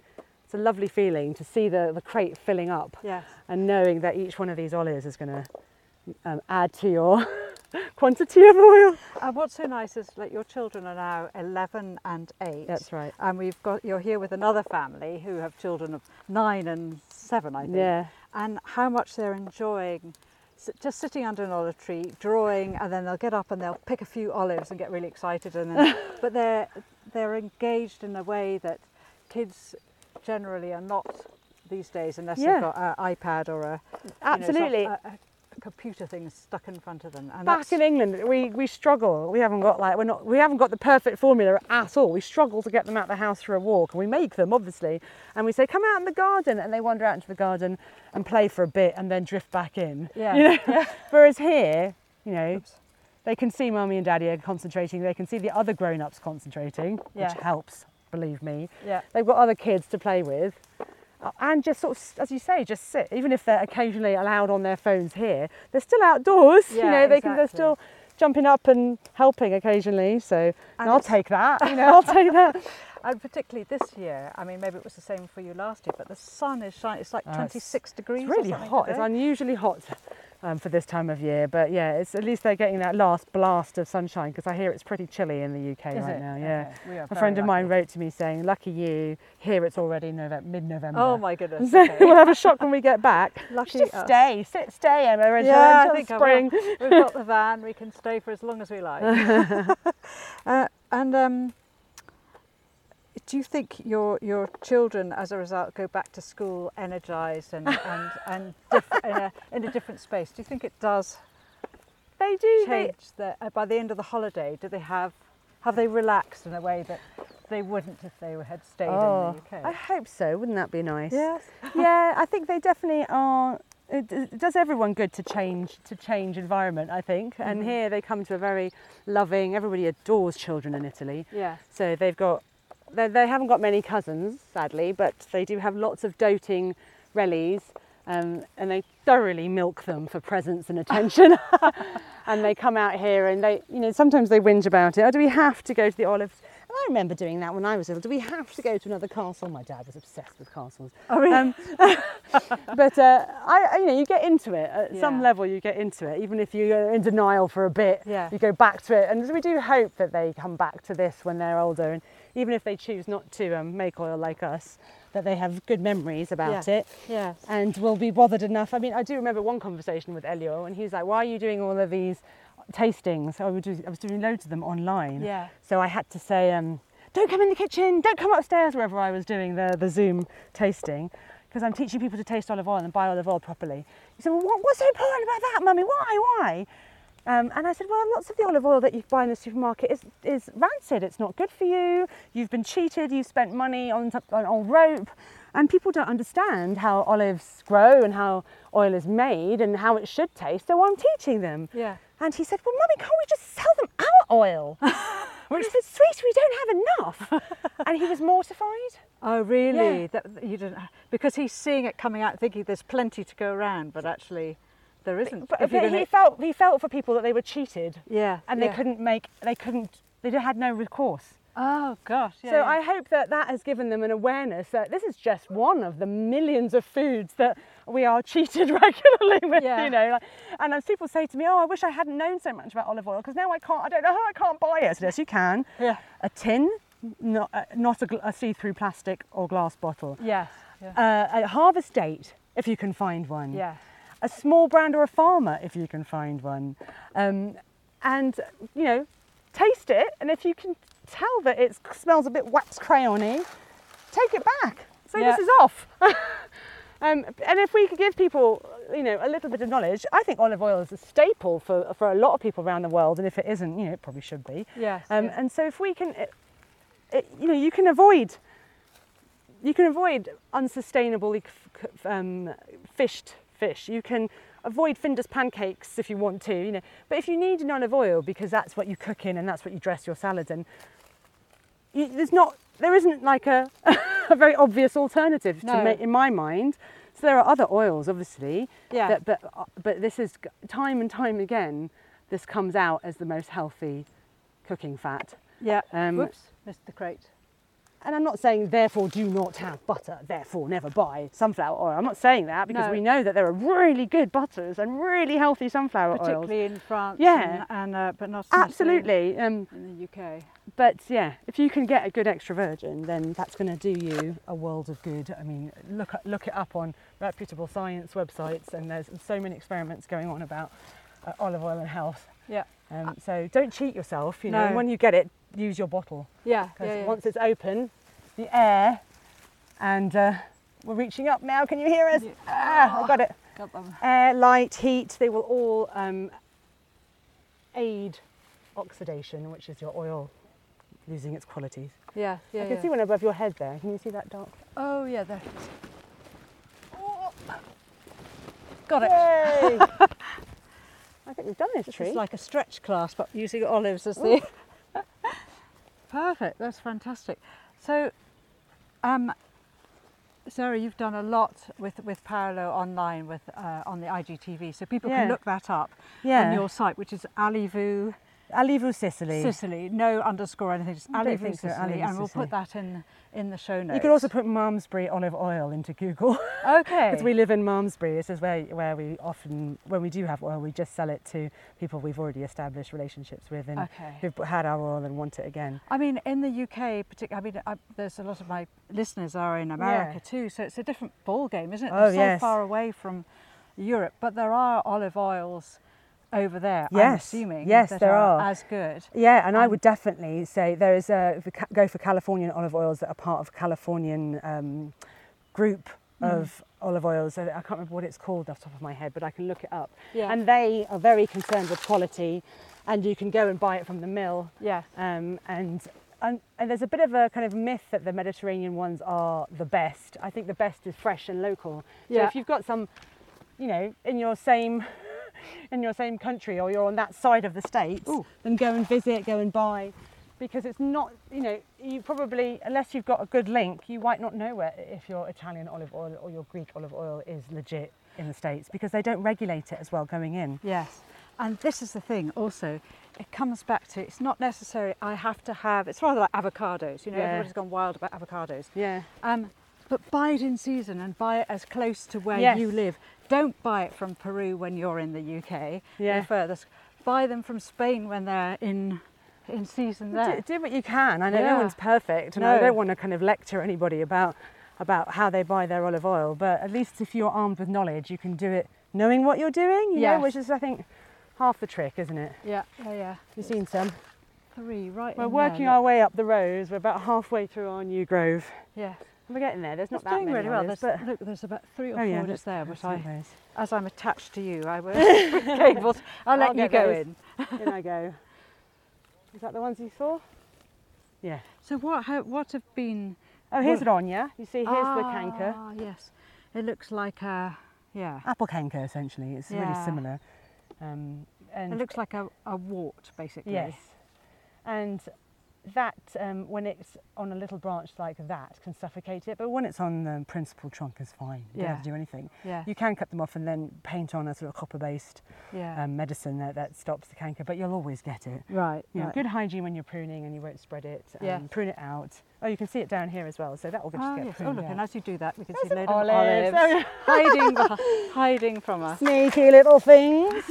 it's a lovely feeling to see the the crate filling up Yes. and knowing that each one of these olives is going to um, add to your quantity of oil. And what's so nice is like your children are now 11 and 8. That's right. And we've got you're here with another family who have children of 9 and 7, I think. Yeah, And how much they're enjoying just sitting under an olive tree, drawing, and then they'll get up and they'll pick a few olives and get really excited. And then, but they're they're engaged in a way that kids generally are not these days, unless Yeah. they've got an iPad or a you know, absolutely. a, a, computer thing stuck in front of them. And Back that's- in England, we, we struggle. We haven't got like we're not we haven't got the perfect formula at all. We struggle to get them out of the house for a walk, and we make them obviously, and we say come out in the garden, and they wander out into the garden and play for a bit, and then drift back in. Yeah. You know? Whereas here, you know, Oops. they can see mummy and daddy are concentrating. They can see the other grown-ups concentrating, Yeah. which helps. Believe me, Yeah. they've got other kids to play with. Uh, And just sort of, as you say, just sit. Even if they're occasionally allowed on their phones here, they're still outdoors. you Yeah, know, they can. They're still jumping up and helping occasionally. So And I'll take that. You know, I'll take that. And particularly this year, I mean, maybe it was the same for you last year, but the sun is shining. It's like Oh, it's- 26 degrees. It's really hot. It's unusually hot um, for this time of year. But yeah, it's at least they're getting that last blast of sunshine because I hear it's pretty chilly in the UK Is right it? now. Yeah. Okay, A friend of mine wrote to me saying, "Lucky you, here it's already November, mid-November." Oh my goodness. So okay. we'll have a shock when we get back. Lucky Just us. stay, sit, stay, Emma, until, Yeah, until I will. spring. We've got the van. We can stay for as long as we like. uh, and um, do you think your your children, as a result, go back to school energized and and and diff- in, a, in a different space? Do you think it does They do. They, change? The, uh, by the end of the holiday, do they have have they relaxed in a way that they wouldn't if they had stayed oh, in the UK? I hope so. Wouldn't that be nice? yes. yeah, I think they definitely are. It, it does everyone good to change to change environment. I think, and Mhm. here they come to a very loving. Everybody adores children in Italy, Yeah. so they've got. They, they haven't got many cousins, sadly, but they do have lots of doting rellies, um, and they thoroughly milk them for presents and attention. and they come out here, and they, you know, sometimes they whinge about it. Oh, do we have to go to the olives? And I remember doing that when I was little. Do we have to go to another castle? My dad was obsessed with castles. Mean, Um, but uh, I, you know, you get into it at some level. You get into it, even if you're in denial for a bit. Yeah. You go back to it, and we do hope that they come back to this when they're older, and even if they choose not to um, make oil like us, that they have good memories about Yeah. it and will be bothered enough. I mean, I do remember one conversation with Elio, and he was like, "Why are you doing all of these tastings?" I was doing, I was doing loads of them online. Yeah. So I had to say, um, don't come in the kitchen, don't come upstairs wherever I was doing the, the Zoom tasting, because I'm teaching people to taste olive oil and buy olive oil properly. He said, well, what, what's so important about that, mummy? Why, why? Um, and I said, well, lots of the olive oil that you buy in the supermarket is, is rancid. It's not good for you. You've been cheated. You've spent money on, on old rope. And people don't understand how olives grow and how oil is made and how it should taste. So I'm teaching them. Yeah. And he said, well, mummy, can't we just sell them our oil? Which I said, sweet, we don't have enough. and he was mortified. Oh, really? Yeah. That you didn't because he's seeing it coming out, thinking there's plenty to go around, but actually there isn't. But, but gonna- he felt he felt for people that they were cheated yeah, and yeah. they couldn't make they couldn't they had no recourse. Oh gosh. Yeah, so yeah. I hope that that has given them an awareness that this is just one of the millions of foods that we are cheated regularly with. Yeah. You know, like, and as people say to me, "Oh, I wish I hadn't known so much about olive oil because now I can't. I don't know how I can't buy it." So yes, you can. Yeah. A tin, not uh, not a, a see-through plastic or glass bottle. Yes. Yeah. Uh, a harvest date, if you can find one yes. A small brand or a farmer if you can find one. Um, and, you know, taste it. And if you can tell that it smells a bit wax crayony, take it back. Say Yeah. this is off. um, and if we could give people, you know, a little bit of knowledge, I think olive oil is a staple for, for a lot of people around the world. And if it isn't, you know, it probably should be. Yes. Um, yeah. And so if we can, it, it, you know, you can avoid, you can avoid unsustainably um, fished fish. You can avoid Findus pancakes if you want to, you know. But if you need an olive oil because that's what you cook in and that's what you dress your salads in, you, there's not, there isn't like a, a very obvious alternative No. to make in my mind. So there are other oils, obviously, Yeah. that, but uh, but this is time and time again. This comes out as the most healthy cooking fat. yeah. um, Whoops, missed the crate. And I'm not saying therefore do not have butter, therefore never buy sunflower oil. I'm not saying that because No. we know that there are really good butters and really healthy sunflower oils. Particularly in France. Yeah. And, and uh, but not so Absolutely. Um, in the UK. but yeah, if you can get a good extra virgin, then that's going to do you a world of good. I mean, look look it up on reputable science websites, and there's so many experiments going on about uh, olive oil and health. Yeah. Um, so don't cheat yourself. You know, No. when you get it, use your bottle. Yeah. because yeah, yeah. once it's open, the air, and uh, we're reaching up now. Can you hear us? Yeah. Ah, I got it. Got them. Air, light, heat, they will all um, aid oxidation, which is your oil losing its qualities. Yeah. Yeah. I can see one above your head there. Can you see that dark? Oh yeah, there. Oh. Got it. Yay! I think we've done this This tree. is like a stretch class, but using olives as the. Perfect. That's fantastic. So, um, Sarah, you've done a lot with with Paolo online with uh, on the IGTV, so people can look that up yeah. on your site, which is Alivu Alivu Sicily. Sicily. No underscore anything, just Alivu think so, Sicily, Alivu and we'll Sicily. put that in in the show notes. You could also put Malmesbury olive oil into Google. okay. Because we live in Malmesbury, this is where, where we often, when we do have oil, we just sell it to people we've already established relationships with and Okay. who've had our oil and want it again. I mean, in the UK, particularly, I mean, I, there's a lot of my listeners are in America Yeah. too, so it's a different ball game, isn't it? Oh, They're so yes. far away from Europe, but there are olive oils over there. I'm assuming yes, there are, are. as good. Yeah, and I Um, would definitely say there is a, if we ca- go for Californian olive oils that are part of Californian um, group Mm. of olive oils. I I can't remember what it's called off the top of my head, but I can look it up. Yeah. And they are very concerned with quality and you can go and buy it from the mill Yeah. Um, and, and and there's a bit of a kind of myth that the Mediterranean ones are the best. I think the best is fresh and local. So Yeah. if you've got some, you know, in your same in your same country or you're on that side of the states, Ooh. then go and visit, go and buy. Because it's not, you know, you probably, unless you've got a good link, you might not know where, if your Italian olive oil or your Greek olive oil is legit in the States because they don't regulate it as well going in. Yes. And this is the thing also, it comes back to it's not necessary I have to have, it's rather like avocados, you know, Yeah. everybody's gone wild about avocados. Yeah. Um, but buy it in season and buy it as close to where Yes. you live. Don't buy it from Peru when you're in the UK. Yeah. The furthest. Buy them from Spain when they're in in season there. Do, do what you can. I know Yeah. no one's perfect, and I don't want to kind of lecture anybody about about how they buy their olive oil. But at least if you're armed with knowledge, you can do it knowing what you're doing. You Yes. know, which is I think half the trick, isn't it? Yeah, yeah, yeah. You've seen some. Three, right. We're in working there, our way up the rows. We're about halfway through our new grove. Yeah. We're getting there. There's not It's that doing many really well. There's, but look, there's about three or oh four yeah, just there, but I, those. as I'm attached to you, I will cables. I'll let I'll you go those. in. in I go. Is that the ones you saw? Yeah. So what? How, what have been? Oh, here's Well- rogna. You see, here's the canker. Ah, yes. It looks like a yeah. Apple canker, essentially. It's really similar. Um, and It looks like a, a wart, basically. Yes. And that, um, when it's on a little branch like that, can suffocate it. But when it's on the principal trunk, is fine. You don't have to do anything. Yeah. You can cut them off and then paint on a sort of copper-based yeah. um, medicine that, that stops the canker. But you'll always get it. right. You know, good hygiene when you're pruning and you won't spread it. Um, prune it out. Oh, you can see it down here as well. So that will just Ah, get yes. Oh, look, out. and as you do that, we can There's see loads of olives. olives hiding, hiding from us. Sneaky little things.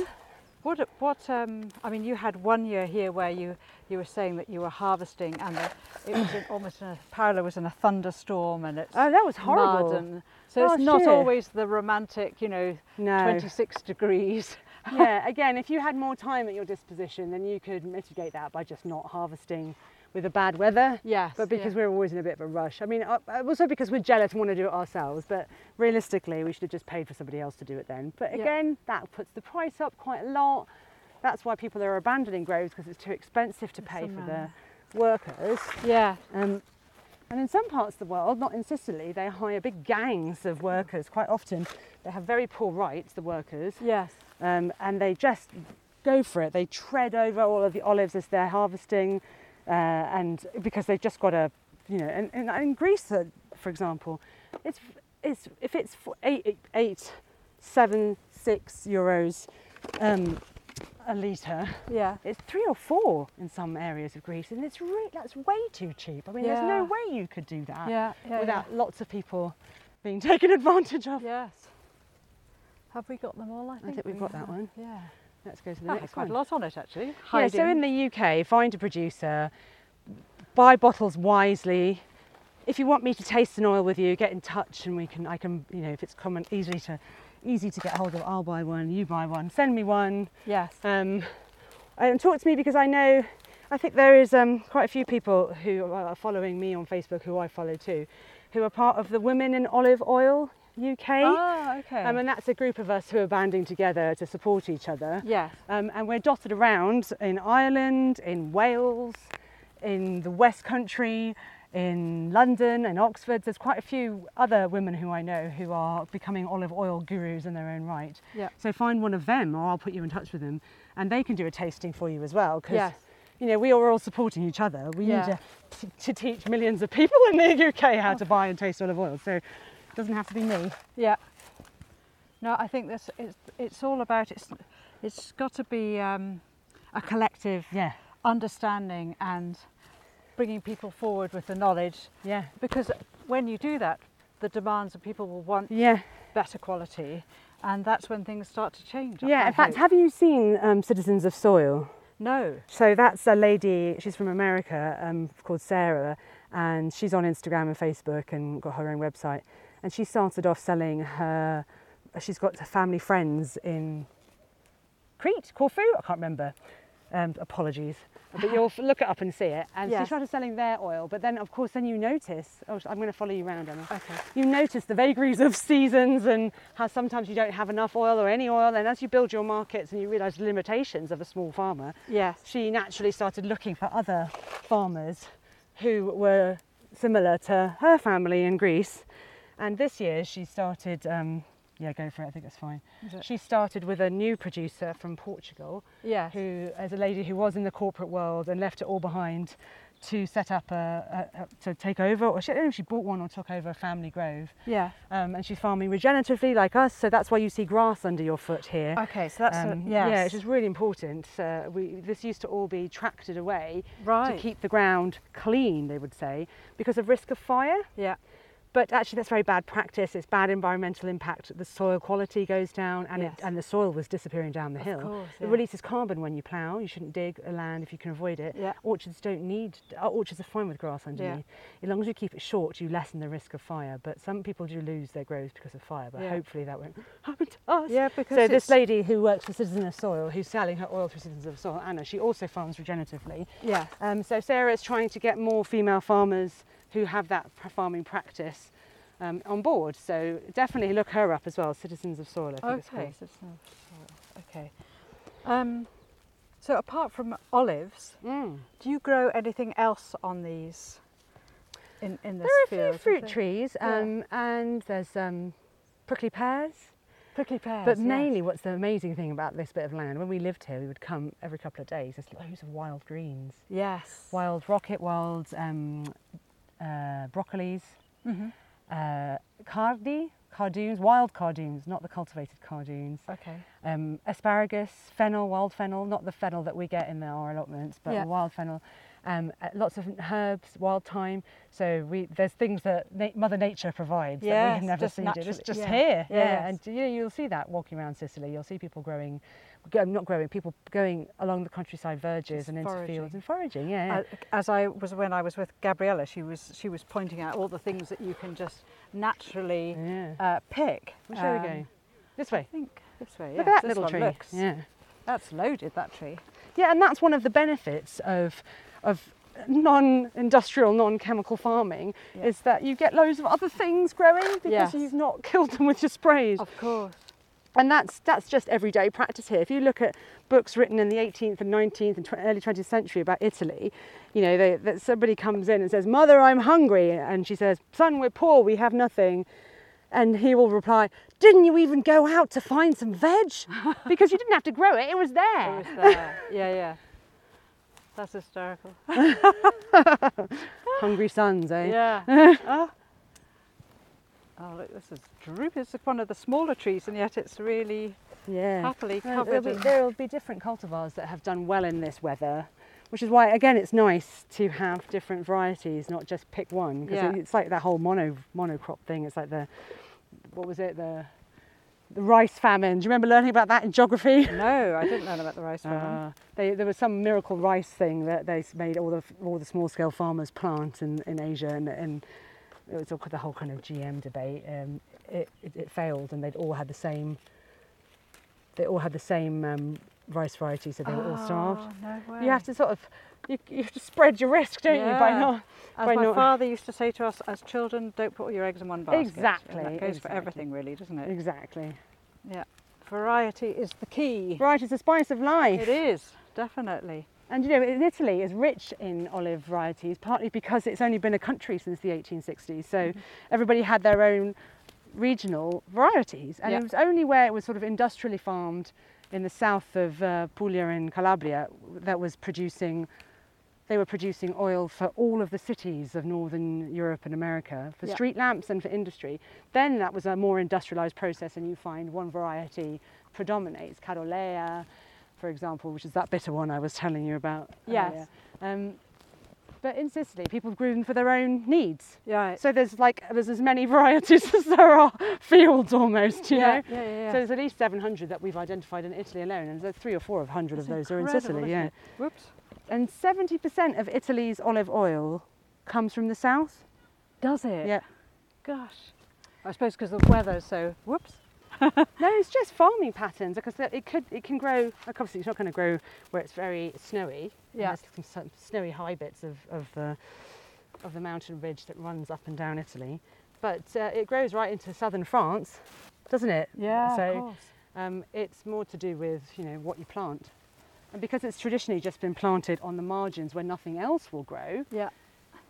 What, what, um, I mean, you had one year here where you, you were saying that you were harvesting and the, it was in, almost in a, Paolo was in a thunderstorm and it's Oh, that was horrible. and so Oh, it's not shit. always the romantic, you know, No. 26 degrees. yeah, again, if you had more time at your disposition, then you could mitigate that by just not harvesting with the bad weather. Yes. But because we're always in a bit of a rush, I mean, uh, uh, also because we're jealous and want to do it ourselves, but realistically, we should have just paid for somebody else to do it then. But Yeah. again, that puts the price up quite a lot. That's why people are abandoning groves because it's too expensive to pay for the workers. yeah, Um, and in some parts of the world, not in Sicily, they hire big gangs of workers. Quite often, they have very poor rights, the workers yes, um, and they just go for it. They tread over all of the olives as they're harvesting, uh, and because they've just got a, you know, and, and in Greece, uh, for example, it's it's if it's eight, eight, eight seven, six euros um, a litre. yeah. It's three or four in some areas of Greece, and it's that's way too cheap. I mean, there's no way you could do that Yeah, yeah, without lots of people being taken advantage of. Yes. Have we got them all? I think, I think we've we got that one. Yeah. Let's go to the That next quite one. a lot on it actually. Yeah, so in the UK, find a producer, buy bottles wisely. If you want me to taste an oil with you, get in touch and we can, I can, you know, if it's common, easily to, easy to get hold of, I'll buy one, you buy one, send me one. yes. Um, and talk to me because I know, I think there is um, quite a few people who are following me on Facebook, who I follow too, who are part of the Women in Olive Oil UK. Ah, okay. Um, and that's a group of us who are banding together to support each other. yes. Um, and we're dotted around in Ireland, in Wales, in the West Country, in London and Oxford. There's quite a few other women who I know who are becoming olive oil gurus in their own right. Yeah. So find one of them, or I'll put you in touch with them, and they can do a tasting for you as well. Because Yes. you know we are all supporting each other. We Yeah. need to, to teach millions of people in the UK how to buy and taste olive oil. So doesn't have to be me. Yeah. No, I think this it's it's all about it's it's got to be um, a collective Yeah. understanding and bringing people forward with the knowledge Yeah. because when you do that the demands of people will want Yeah. better quality and that's when things start to change. Yeah. I In fact, have you seen um, Citizens of Soil? no. So that's a lady, she's from America, um, called Sarah, and she's on Instagram and Facebook and got her own website. And she started off selling her, she's got family friends in Crete, Corfu, I can't remember. Um, apologies. But you'll look it up and see it. And Yes. she started selling their oil. But then, of course, then you notice, oh, I'm going to follow you around, Emma Okay. you notice the vagaries of seasons and how sometimes you don't have enough oil or any oil. And as you build your markets and you realise the limitations of a small farmer, Yes. she naturally started looking for other farmers who were similar to her family in Greece. And this year she started, um, yeah, go for it, I think that's fine. She started with a new producer from Portugal Yes. who is a lady who was in the corporate world and left it all behind to set up a, a, a to take over, or she, I don't know if she bought one or took over a family grove. Yeah. Um, and she's farming regeneratively like us, so that's why you see grass under your foot here. Okay, so that's a- Um, yes. Yeah, which is really important. Uh, we, this used to all be tracted away right. to keep the ground clean, they would say, because of risk of fire. Yeah. But actually, that's very bad practice. It's bad environmental impact. The soil quality goes down, and, Yes. it, and the soil was disappearing down the Of hill. course, It releases carbon when you plough. You shouldn't dig a land if you can avoid it. Yeah. Orchards don't need. uh, Orchards are fine with grass underneath. As long as you keep it short, you lessen the risk of fire. But some people do lose their groves because of fire. But Yeah. hopefully that won't happen to us. Yeah, because So this lady who works for Citizen of Soil, who's selling her oil through Citizens of Soil, Anna, she also farms regeneratively. Yeah. Um, so Sarah is trying to get more female farmers who have that farming practice um, on board. So definitely look her up as well, Citizens of Soil. I think it's Okay. so it's soil. Okay. Um, so apart from olives, Mm. do you grow anything else on these? In in this There are a field? few fruit trees, Yeah. um, and there's um, prickly pears. prickly pears. But yes. mainly, what's the amazing thing about this bit of land? When we lived here, we would come every couple of days. There's loads of wild greens, Yes. wild rocket, wild um, uh, broccolis, hmm uh, cardi, cardoons, wild cardoons, not the cultivated cardoons. Okay. Um, asparagus, fennel, wild fennel, not the fennel that we get in our allotments, but Yeah. the wild fennel. Um, uh, lots of herbs, wild thyme. So we there's things that na- Mother Nature provides that we Yes, have never seen. naturally, It's just yeah. here, yeah. And you know, you'll see that walking around Sicily. You'll see people growing, not growing, people going along the countryside verges Just and into foraging. fields and foraging. Yeah, yeah. Uh, as I was when I was with Gabriella, she was she was pointing out all the things that you can just naturally yeah. uh, pick. Which way are we Um, going? This I way. think this way. Look at that this little tree. Looks, Yeah. That's loaded. That tree. Yeah, and that's one of the benefits of of non-industrial, non-chemical farming Yeah. is that you get loads of other things growing because Yes. you've not killed them with your sprays. Of course. And that's that's just everyday practice here. If you look at books written in the 18th and 19th and tw- early 20th century about Italy, you know, they, that somebody comes in and says, "Mother, I'm hungry," and she says, "Son, we're poor, we have nothing." And he will reply, "Didn't you even go out to find some veg? Because you didn't have to grow it; it was there." It was there. yeah, yeah. That's hysterical. Hungry sons, eh? Yeah. oh. Oh, look, this is droop. It's one of the smaller trees, and yet it's really Yeah. happily covered. There'll be, there'll be different cultivars that have done well in this weather, which is why, again, it's nice to have different varieties, not just pick one. Because Yeah. it's like that whole mono monocrop thing. It's like the, what was it, the, the rice famine. Do you remember learning about that in geography? No, I didn't learn about the rice famine. Uh, they, there was some miracle rice thing that they made all the all the small scale farmers plant in, in Asia, and, and it was all the whole kind of GM debate. Um, it, it, it failed, and they'd all had the same. They all had the same um, rice variety, so they were all starved. Oh, no way. You have to sort of you, you have to spread your risk, don't you? By Yeah. not As by my not- father used to say to us as children, don't put all your eggs in one basket. Exactly, And that goes exactly. for everything, really, doesn't it? exactly. Yeah. Variety is the key. Variety is the spice of life. It is, definitely. And you know, Italy is rich in olive varieties, partly because it's only been a country since the 1860s. So Mm-hmm. everybody had their own regional varieties. And Yeah. it was only where it was sort of industrially farmed in the south of uh, Puglia and Calabria that was producing, they were producing oil for all of the cities of northern Europe and America for Yeah. street lamps and for industry. Then that was a more industrialized process, and you find one variety predominates, Carolea, for example, which is that bitter one I was telling you about. Yes. Um, but in Sicily, people grew them for their own needs. Yeah. So there's like there's as many varieties as there are fields almost, you yeah, know. yeah, yeah, yeah. So there's at least 700 that we've identified in Italy alone, and there's three or four of hundred of those are in Sicily. Yeah, it? Whoops. and 70% of Italy's olive oil comes from the south. Does it? Yeah. Gosh. I suppose because the weather's so. Whoops. No, it's just farming patterns because it could it can grow. Like obviously, it's not going to grow where it's very snowy. Yeah. has some, some snowy high bits of, of the of the mountain ridge that runs up and down Italy, but uh, it grows right into southern France, doesn't it? Yeah. So of course. um, it's more to do with you know what you plant, and because it's traditionally just been planted on the margins where nothing else will grow. Yeah.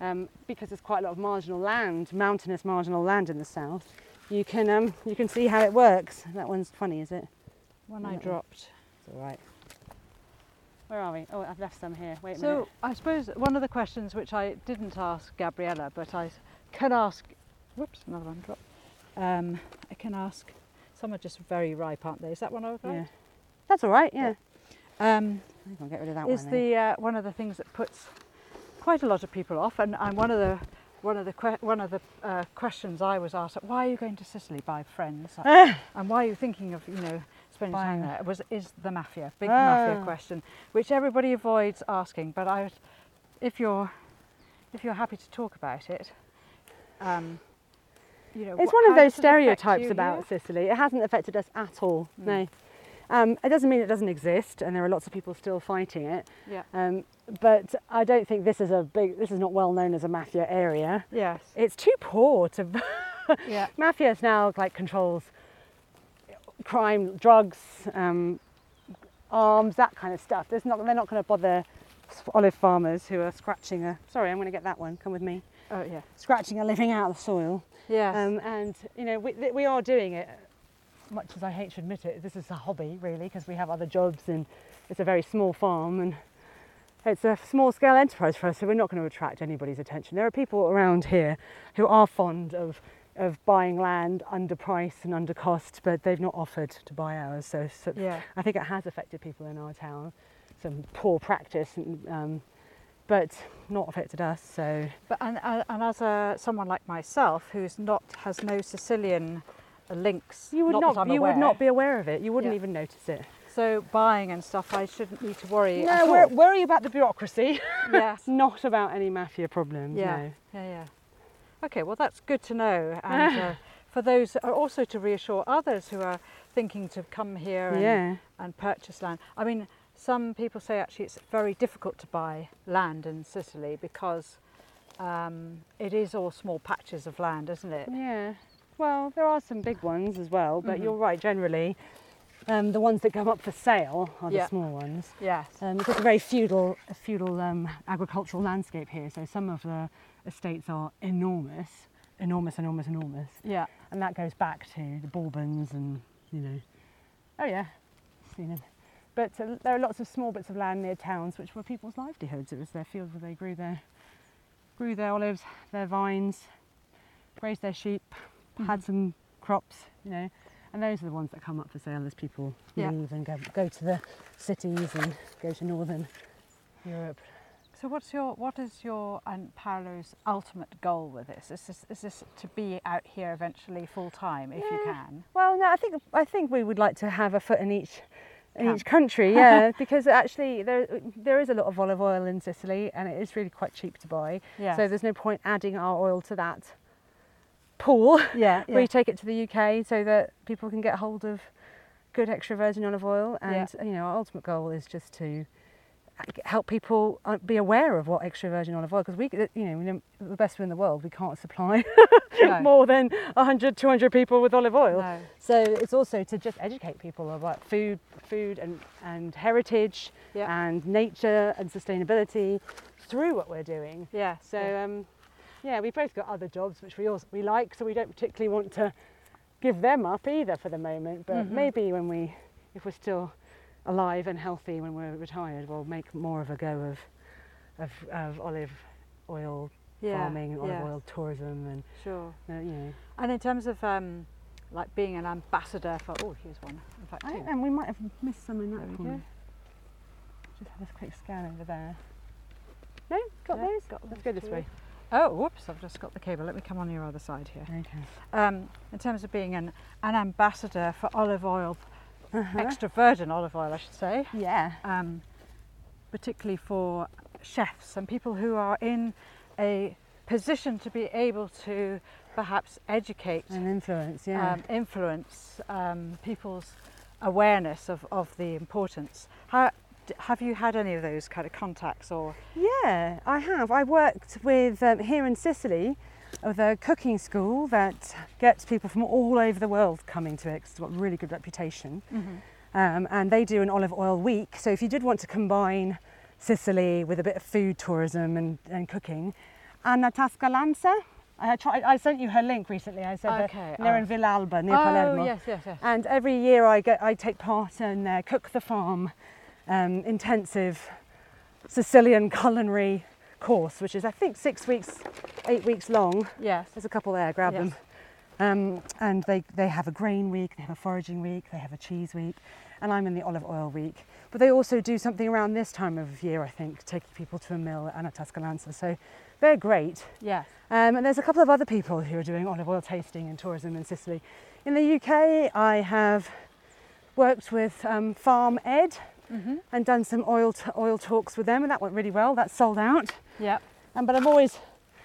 Um, because there's quite a lot of marginal land, mountainous marginal land in the south. You can um, you can see how it works. That one's funny, is it? One I dropped. It's all right. Where are we? Oh, I've left some here. Wait a So minute. I suppose one of the questions which I didn't ask Gabriella, but I can ask. Whoops, another one dropped. Um, I can ask. Some are just very ripe, aren't they? Is that one over Yeah. That's all right. Yeah. Um, I think I'll get rid of that is one. then. the uh, one of the things that puts quite a lot of people off, and, and one of the one of the que- one of the uh, questions I was asked: Why are you going to Sicily by friends? and why are you thinking of you know spending time there? Was is the mafia big Ah. mafia question, which everybody avoids asking. But I, if you're if you're happy to talk about it, um, you know, It's wh- one of those does it affect stereotypes about? Sicily. It hasn't affected us at all. Mm. No. Um, it doesn't mean it doesn't exist, and there are lots of people still fighting it. Yeah. Um, but I don't think this is a big. This is not well known as a mafia area. Yes. It's too poor to. Yeah. Mafias now like controls crime, drugs, um, arms, that kind of stuff. There's not. They're not going to bother olive farmers who are scratching a. Sorry, I'm going to get that one. Come with me. Oh yeah. Scratching a living out of the soil. Yes. Um, and you know we, we are doing it. Much as I hate to admit it, this is a hobby really because we have other jobs and it's a very small farm and it's a small scale enterprise for us. So we're not going to attract anybody's attention. There are people around here who are fond of of buying land under price and under cost, but they've not offered to buy ours. So, so yeah. I think it has affected people in our town. Some poor practice, and, um, but not affected us. So But and, and and as a someone like myself who's not has no Sicilian links, you would not, not, you would not be aware of it. You wouldn't Yeah. even notice it. So buying and stuff, I shouldn't need to worry. No, wor- worry about the bureaucracy, yes. not about any mafia problems. Yeah. No. Yeah, yeah. Okay, well that's good to know, and uh, for those uh, also to reassure others who are thinking to come here and, Yeah. and purchase land. I mean, some people say actually it's very difficult to buy land in Sicily because um, it is all small patches of land, isn't it? Yeah. Well, there are some big ones as well, but Mhm. you're right. Generally, um, the ones that come up for sale are the Yeah. small ones. Yes. Um, it's a very feudal, a feudal um, agricultural landscape here. So some of the estates are enormous, enormous, enormous, enormous, Yeah. and that goes back to the Bourbons and you know. Oh yeah, seen them. But uh, there are lots of small bits of land near towns which were people's livelihoods. It was their fields where they grew their grew their olives, their vines, grazed their sheep, Mm. had some crops, you know. And those are the ones that come up for sale as people Yeah. leave and go, go to the cities and go to northern Europe. So what's your what is your and Paolo's ultimate goal with this? Is this is this to be out here eventually full time if you can? Well, no, I think I think we would like to have a foot in each in Camp. each country, yeah, because actually there there is a lot of olive oil in Sicily, and it is really quite cheap to buy. Yeah. So there's no point adding our oil to that pool. yeah. We take it to the UK so that people can get hold of good extra virgin olive oil, and you know our ultimate goal is just to help people uh, be aware of what extra virgin olive oil because we you know the best in the world we can't supply No. more than 100 200 people with olive oil No. so it's also to just educate people about food, food and, and heritage Yeah. and nature and sustainability through what we're doing. Yeah. So yeah. um, yeah, we've both got other jobs which we also we like, so we don't particularly want to give them up either for the moment. But Mhm. maybe when we, if we're still alive and healthy when we're retired, we'll make more of a go of of, of olive oil yeah. farming and olive yeah. oil tourism and Sure. uh, you know. And in terms of um, like being an ambassador for oh here's one in fact I, and we might have missed some in There that we corner. Just have a quick scan over there. No, got No, those. got Let's go this way. Oh whoops! I've just got the cable. Let me come on your other side here. Okay. Um, in terms of being an, an ambassador for olive oil, Uh-huh. extra virgin olive oil, I should say. Yeah. um, particularly for chefs and people who are in a position to be able to perhaps educate, and influence. Yeah. um, influence um, people's awareness of, of the importance. How, have you had any of those kind of contacts or? Yeah, I have. I worked with um, here in Sicily with a cooking school that gets people from all over the world coming to it 'cause it's got a really good reputation. Um, and they do an olive oil week. So if you did want to combine Sicily with a bit of food tourism and, and cooking, Anna Tasca Lanza. I tried. I sent you her link recently. I said Okay, they're oh. in Villalba near Oh Palermo. yes, yes, yes. And every year I get I take part in their Cook the Farm um, intensive Sicilian culinary course, which is I think six weeks, eight weeks long. yes. There's a couple there, grab Yes. them. Um, and they, they have a grain week, they have a foraging week, they have a cheese week, and I'm in the olive oil week. But they also do something around this time of year, I think, taking people to a mill at Anna Tasca Lanza. So they're great. Yes. Um, and there's a couple of other people who are doing olive oil tasting and tourism in Sicily. In the UK, I have worked with um, Farm Ed Mm-hmm. and done some oil t- oil talks with them, and that went really well. That's sold out. Yeah. Um, but I've always,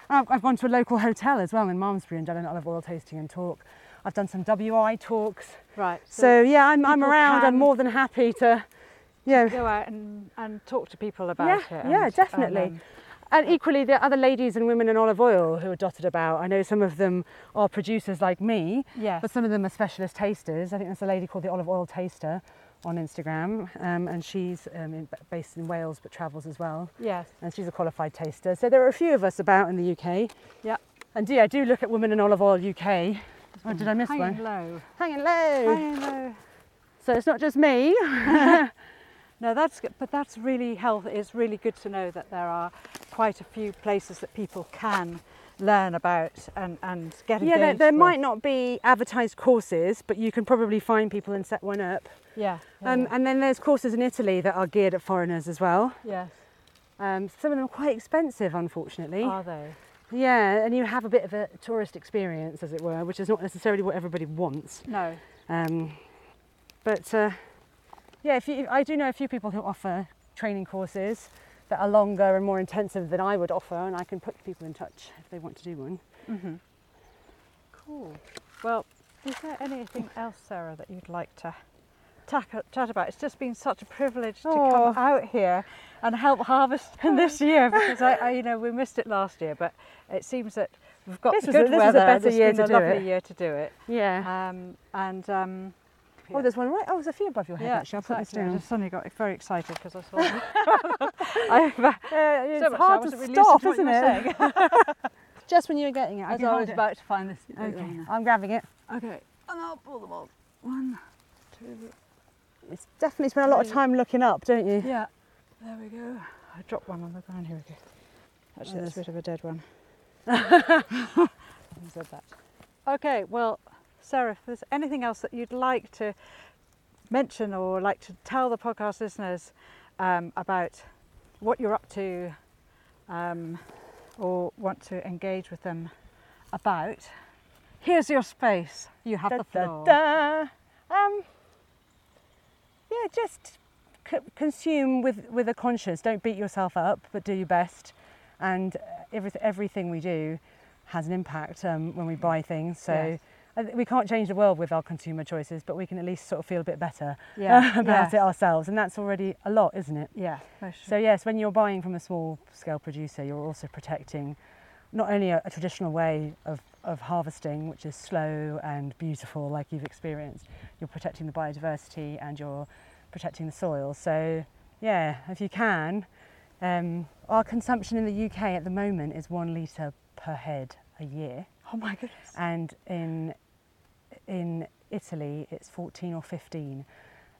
I've, I've gone to a local hotel as well in Malmesbury and done an olive oil tasting and talk. I've done some WI talks. Right. So yeah, I'm, I'm around. I'm more than happy to, yeah, go out and, and talk to people about yeah, it. yeah, and- definitely. and, um, And equally, the other ladies and women in olive oil who are dotted about. I know some of them are producers like me, Yes. but some of them are specialist tasters. I think there's a lady called the Olive Oil Taster on Instagram, um, and she's um, in, based in Wales but travels as well. yes. and she's a qualified taster. So there are a few of us about in the UK. Yeah. And yeah, I do look at Women in Olive Oil UK. Oh, did I miss Hanging one? low. Hanging low. Hanging low. So it's not just me. No, that's good, but that's really health. It's really good to know that there are quite a few places that people can learn about and, and get yeah, there, engaged there with. might not be advertised courses, but you can probably find people and set one up. Yeah. yeah, Um, yeah. and then there's courses in Italy that are geared at foreigners as well. yes. Um, some of them are quite expensive, unfortunately. Are they? yeah, and you have a bit of a tourist experience, as it were, which is not necessarily what everybody wants. No. Um, but uh, yeah, if you, I do know a few people who offer training courses that are longer and more intensive than I would offer, and I can put people in touch if they want to do one. Mm-hmm. Cool. Well, is there anything else, Sarah, that you'd like to tack, chat about? It's just been such a privilege to Oh. come out here and help harvest this year because I, I, you know, we missed it last year, but it seems that we've got This the is a- good this is a weather. better year been to a do lovely it. year to do it. Yeah. Um, and um, Oh, there's one right. Oh, there's a few above your head. yeah, actually, I'll put this down. I just suddenly got very excited because I saw. I, uh, Yeah, it's so much so hard to really stop, isn't to what you were it? Just when you were getting it, I As I was it. about to find this. Uh, okay, I'm grabbing it. Okay. And I'll pull them off. One, two. It's definitely spent a lot of time looking up, don't you? Yeah. There we go. I dropped one on the ground. Here we go. Actually, Oh, that's a bit of a dead one. I said that. Okay. Well, Sarah, if there's anything else that you'd like to mention or like to tell the podcast listeners um, about what you're up to, um, or want to engage with them about, here's your space. You have Da, the floor. da. Um, yeah, just c- consume with, with a conscience. Don't beat yourself up, but do your best. And every, everything we do has an impact um, when we buy things. So Yes. We can't change the world with our consumer choices, but we can at least sort of feel a bit better Yeah. about it ourselves. And that's already a lot, isn't it? Yeah. most So yes, when you're buying from a small scale producer, you're also protecting not only a, a traditional way of, of harvesting, which is slow and beautiful, like you've experienced, you're protecting the biodiversity and you're protecting the soil. So yeah, if you can, um, our consumption in the UK at the moment is one litre per head a year, Oh my goodness. and in in Italy it's 14 or 15,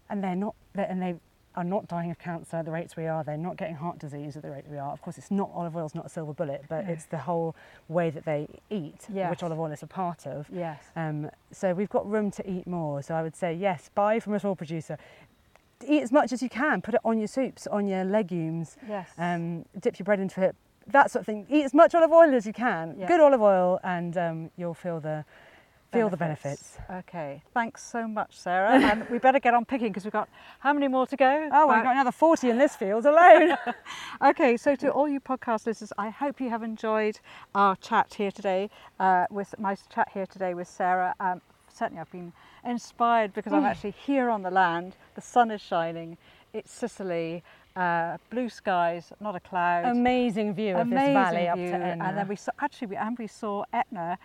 and they're not they're, and they are not dying of cancer at the rates we are. They're not getting heart disease at the rate we are. Of course, it's not olive oil is not a silver bullet, but No. it's the whole way that they eat, Yes. which olive oil is a part of. Yes. Um, so we've got room to eat more. So I would say yes, buy from a small producer. Eat as much as you can. Put it on your soups, on your legumes. Yes. Um, dip your bread into it. That sort of thing. Eat as much olive oil as you can. Yeah. Good olive oil, and um, you'll feel the feel the benefits. Okay. Thanks so much, Sarah. and we better get on picking because we've got how many more to go? Oh, we've got another 40 in this field alone. Okay, so to all you podcast listeners, I hope you have enjoyed our chat here today uh, with my chat here today with Sarah. Um, certainly, I've been inspired because I'm actually here on the land. The sun is shining. It's Sicily, uh, blue skies, not a cloud. Amazing view of this valley up view. to Etna. And then we saw actually we, and we saw Etna.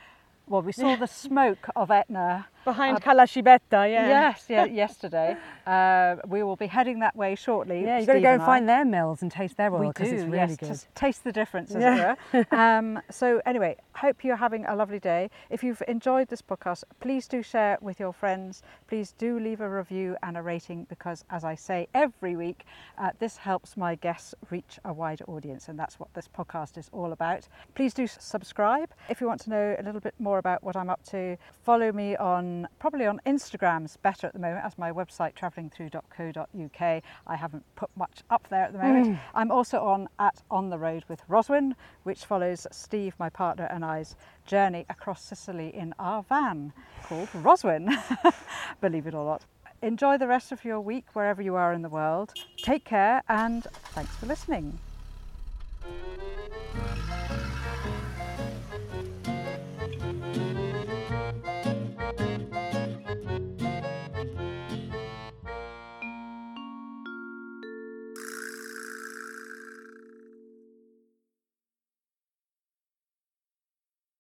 Well, we saw the smoke of Etna behind uh, Calascibetta, yeah. Yes, yeah, yesterday. Uh, we will be heading that way shortly. Yeah, you've got to go and I. find their mills and taste their oil because it's really yes, good. just taste the difference, as Yeah. it were. um, so anyway, hope you're having a lovely day. If you've enjoyed this podcast, please do share it with your friends. Please do leave a review and a rating because, as I say every week, uh, this helps my guests reach a wider audience, and that's what this podcast is all about. Please do subscribe. If you want to know a little bit more about what I'm up to, follow me on probably on Instagram's better at the moment as my website travellingthrough.co.uk. I haven't put much up there at the moment. Mm. I'm also on at On the Road with Roswin, which follows Steve, my partner, and I's journey across Sicily in our van called Roswin, believe it or not. Enjoy the rest of your week wherever you are in the world. Take care and thanks for listening.